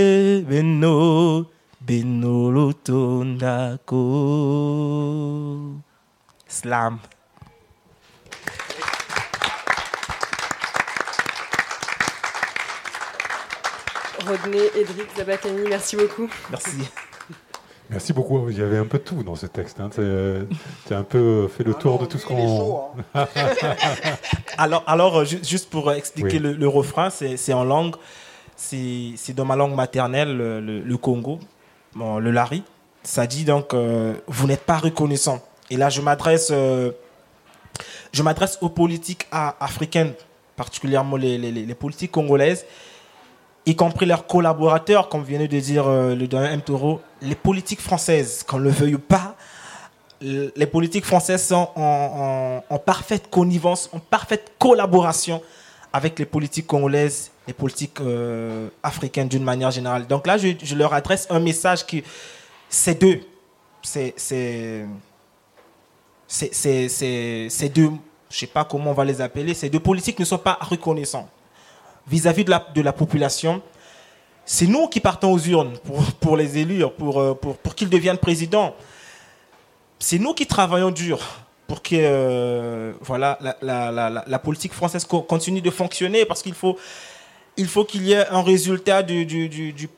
beno beno lutondako slam Rodney, Edric, Zabakani, merci beaucoup. Merci. Merci beaucoup. Il y avait un peu de tout dans ce texte. Hein. Tu as un peu fait le tour de tout ce qu'on. Hein. alors, alors, juste pour expliquer le, refrain, c'est en langue, c'est dans ma langue maternelle, le, Congo, bon, le Lari. Ça dit donc, euh, vous n'êtes pas reconnaissant. Et là, je m'adresse, euh, je m'adresse aux politiques africaines, particulièrement les, les, les politiques congolaises y compris leurs collaborateurs, comme vient de dire euh, le dernier M. Taureau, les politiques françaises, qu'on le veuille pas, les politiques françaises sont en, parfaite connivence, en parfaite collaboration avec les politiques congolaises, les politiques euh, africaines d'une manière générale. Donc là, je, leur adresse un message qui, ces deux, c'est, c'est, c'est, deux, je sais pas comment on va les appeler, ces deux politiques ne sont pas reconnaissants vis-à-vis de, la, population, c'est nous qui partons aux urnes pour, les élire, pour, euh, pour, pour qu'ils deviennent présidents. C'est nous qui travaillons dur pour que euh, voilà, la, la, la, politique française continue de fonctionner, parce qu'il faut il faut qu'il y ait un résultat du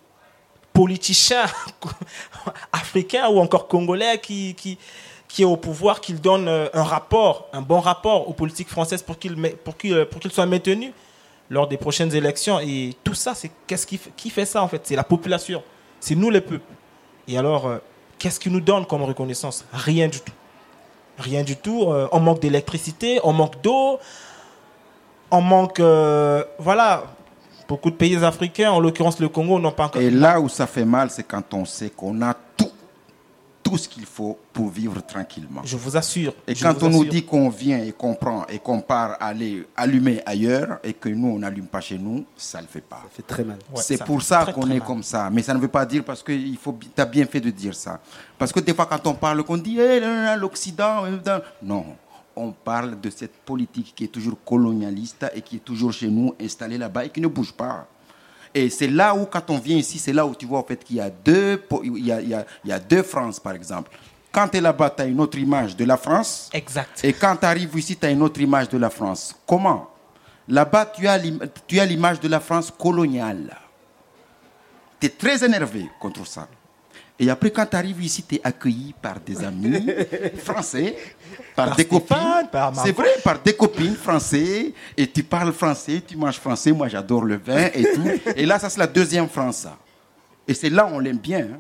politicien africain ou encore congolais qui, qui, qui est au pouvoir, qu'il donne euh, un rapport, un bon rapport aux politiques françaises pour qu'il pour qu'il pour qu'il soit maintenu lors des prochaines élections. Et tout ça, c'est qu'est-ce qui, qui fait ça en fait? C'est la population. C'est nous les peuples. Et alors, euh, qu'est-ce qui nous donne comme reconnaissance? Rien du tout. Rien du tout. Euh, on manque d'électricité, on manque d'eau, on manque. Euh, voilà. Beaucoup de pays africains, en l'occurrence le Congo, n'ont pas encore. Et là où ça fait mal, c'est quand on sait qu'on a tout tout ce qu'il faut pour vivre tranquillement. Je vous assure. Et quand on nous dit qu'on vient et qu'on prend et qu'on part aller allumer ailleurs et que nous, on n'allume pas chez nous, ça ne le fait pas. Ça fait très mal. c'est pour ça qu'on est comme ça. Mais ça ne veut pas dire parce que tu as bien fait de dire ça. Parce que des fois, quand on parle, qu'on dit hey, eh, l'Occident. Non. On parle de cette politique qui est toujours colonialiste et qui est toujours chez nous, installée là-bas et qui ne bouge pas. Et c'est là où, quand on vient ici, c'est là où tu vois en fait, qu'il y a deux, il y a, il y a, deux France, par exemple. Quand tu es là-bas, tu as une autre image de la France. Exact. Et quand tu arrives ici, tu as une autre image de la France. Comment? Là-bas, tu as l'image de la France coloniale. Tu es très énervé contre ça. Et après, quand tu arrives ici, tu es accueilli par des amis français, par, des copines. C'est vrai, par des copines français. Et tu parles français, tu manges français. Moi, j'adore le vin et tout. Et là, ça, c'est la deuxième France. Et c'est là, on l'aime bien. Hein.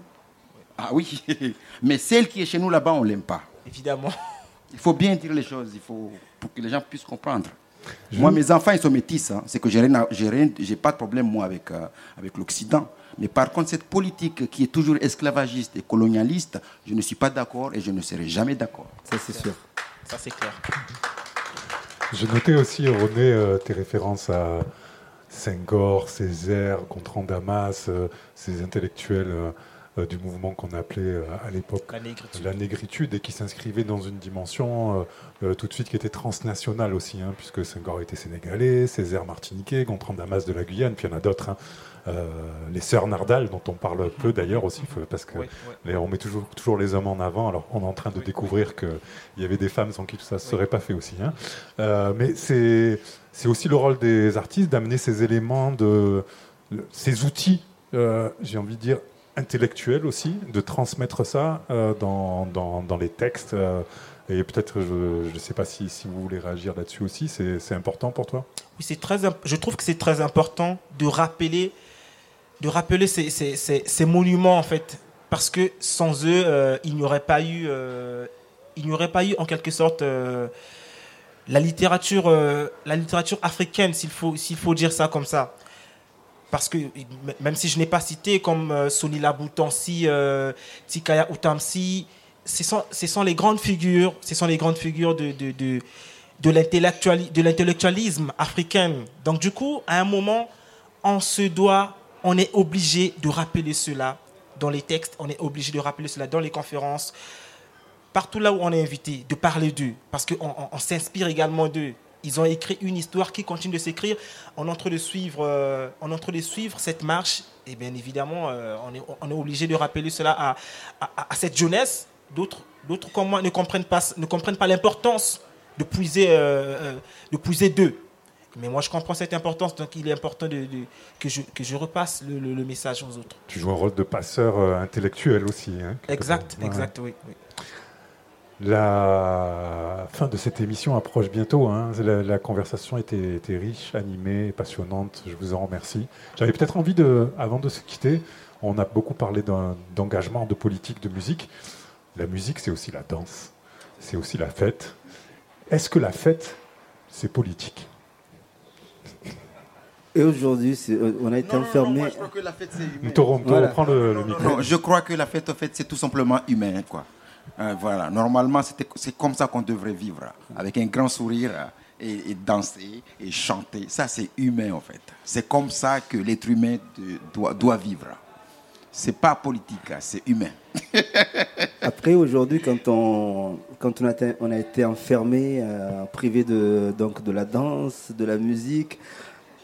Ah oui. Mais celle qui est chez nous là-bas, on l'aime pas. Évidemment. Il faut bien dire les choses, il faut, pour que les gens puissent comprendre. Moi, mes enfants, ils sont métis. Hein. C'est que j'ai n'ai pas de problème, moi, avec, euh, avec l'Occident. Mais par contre, cette politique qui est toujours esclavagiste et colonialiste, je ne suis pas d'accord et je ne serai jamais d'accord. Ça, c'est sûr. Ça, c'est clair. Je notais aussi, René, euh, tes références à Senghor, Césaire, Gontran Damas, euh, ces intellectuels euh, du mouvement qu'on appelait à l'époque la négritude. et qui s'inscrivait dans une dimension tout de suite qui était transnationale aussi, hein, puisque Senghor était sénégalais, Césaire martiniquais, Gontran Damas de la Guyane, puis il y en a d'autres. Hein. Euh, les sœurs Nardal, dont on parle peu d'ailleurs aussi, parce que on met toujours, toujours les hommes en avant. Alors on est en train de découvrir qu'il y avait des femmes sans qui tout ça ne serait pas fait aussi. Hein. Euh, mais c'est aussi le rôle des artistes d'amener ces éléments, de, ces outils, euh, j'ai envie de dire, intellectuels aussi, de transmettre ça dans, dans, les textes. et peut-être, je ne sais pas si, si, vous voulez réagir là-dessus aussi, c'est important pour toi? Oui, c'est très, je trouve que c'est très important de rappeler de rappeler ces, ces, ces, monuments en fait, parce que sans eux, euh, il n'y aurait pas eu, euh, il n'y aurait pas eu en quelque sorte euh, la littérature, la littérature africaine, s'il faut, s'il faut dire ça comme ça. Parce que même si je n'ai pas cité comme Soni Laboutansi, Tikaya Utamsi, ce sont, les grandes figures, ce sont les grandes figures de, l'intellectualisme africain. Donc du coup, à un moment, on se doit on est obligé de rappeler cela dans les textes, on est obligé de rappeler cela dans les conférences. partout là où on est invité, de parler d'eux, parce qu'on on, s'inspire également d'eux. Ils ont écrit une histoire qui continue de s'écrire. On est en train de suivre, euh, on est de suivre cette marche. Et bien évidemment, euh, on, est, on, est, obligé de rappeler cela à, à, cette jeunesse. D'autres, d'autres comme moi ne comprennent pas, ne comprennent pas l'importance de puiser, euh, de puiser d'eux. Mais moi, je comprends cette importance, donc il est important de, que, je, que, je, repasse le, le, message aux autres. Tu joues un rôle de passeur intellectuel aussi. Hein, exact, exact, oui. oui. La fin de cette émission approche bientôt. Hein. La, conversation était, était, riche, animée, passionnante. Je vous en remercie. J'avais peut-être envie de, avant de se quitter, on a beaucoup parlé d'engagement, de politique, de musique. La musique, c'est aussi la danse, c'est aussi la fête. Est-ce que la fête, c'est politique? Et aujourd'hui, euh, on a été enfermé. je crois que la fête, c'est le, micro. je crois que la fête, en fait, c'est tout simplement humain, quoi. Euh, voilà, normalement, c'est comme ça qu'on devrait vivre, avec un grand sourire et, danser et chanter. Ça, c'est humain, en fait. C'est comme ça que l'être humain doit, doit vivre. C'est pas politique, c'est humain. Après, aujourd'hui, quand on, quand on, a, on a été enfermé, euh, privé de, donc, de la danse, de la musique,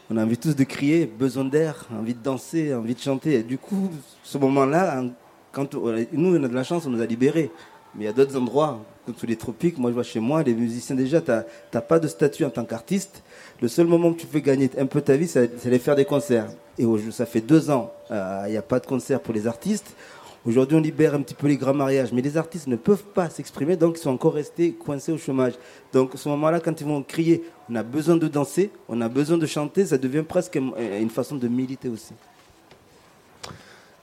on a envie tous de crier, besoin d'air, envie de danser, envie de chanter. Et du coup, ce moment-là, quand nous, on a de la chance, on nous a libérés. Mais il y a d'autres endroits, comme tous les tropiques. Moi, je vois chez moi, les musiciens, déjà, tu n'as pas de statut en tant qu'artiste. Le seul moment que tu peux gagner un peu ta vie, c'est aller faire des concerts. Et ça fait deux ans, euh, il n'y a pas de concert pour les artistes. Aujourd'hui, on libère un petit peu les grands mariages, mais les artistes ne peuvent pas s'exprimer, donc ils sont encore restés coincés au chômage. Donc, à ce moment-là, quand ils vont crier, on a besoin de danser, on a besoin de chanter, ça devient presque une façon de militer aussi.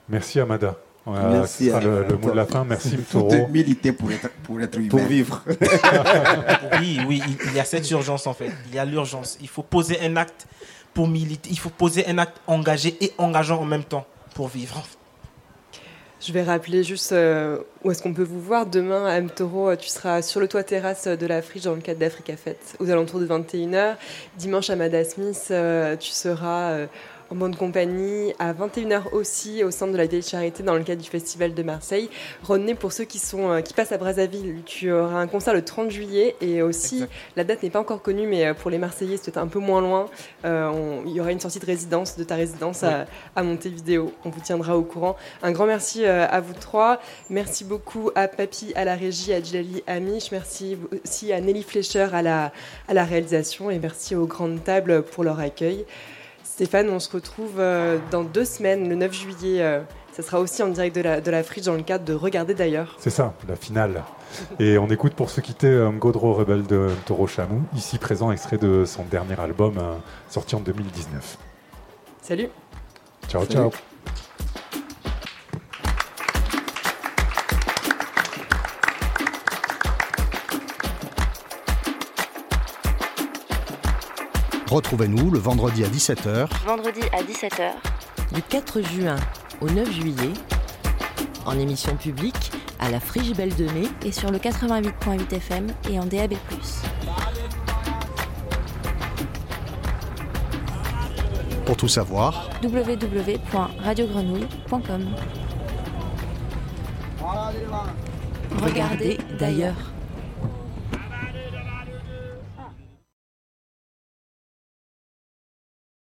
Merci, Amada. Merci. le, mot de la fin. Merci, Mtoro. Il faut militer pour être, pour être humain. Pour vivre. oui, oui, il y a cette urgence en fait. Il y a l'urgence. Il faut poser un acte pour militer. Il faut poser un acte engagé et engageant en même temps pour vivre. Je vais rappeler juste euh, où est-ce qu'on peut vous voir. Demain, à Mtoro, tu seras sur le toit terrasse de la friche dans le cadre d'Africa Fête, aux alentours de 21h. Dimanche, à Mada Smith, euh, tu seras euh, en bonne compagnie à 21h aussi au centre de la Vieille Charité dans le cadre du Festival de Marseille. René, pour ceux qui, sont, euh, qui passent à Brazzaville, tu auras un concert le 30 juillet et aussi, la date n'est pas encore connue, mais euh, pour les Marseillais, c'est un peu moins loin. Euh, il y aura une sortie de résidence, de ta résidence à, à, Montevideo. On vous tiendra au courant. Un grand merci à vous trois. Merci beaucoup à Papy, à la régie, à Djali Amish. Merci aussi à Nelly Fleischer à la, à la réalisation et merci aux grandes tables pour leur accueil. Stéphane, on se retrouve euh, dans deux semaines, le 9 juillet. Euh, ça sera aussi en direct de la, de la dans le cadre de Regarder d'ailleurs. C'est ça, la finale. Et on écoute pour se quitter euh, Godro Rebelle de Toro Chamou, ici présent, extrait de son dernier album sorti en 2019. Salut. Ciao, ciao. Retrouvez-nous le vendredi à 17h. Vendredi à 17h. Du 4 juin au 9 juillet. En émission publique à la Friche Belle de Mai. Et sur le 88.8 FM et en DAB. Pour tout savoir, www.radiogrenouille.com. Regardez d'ailleurs.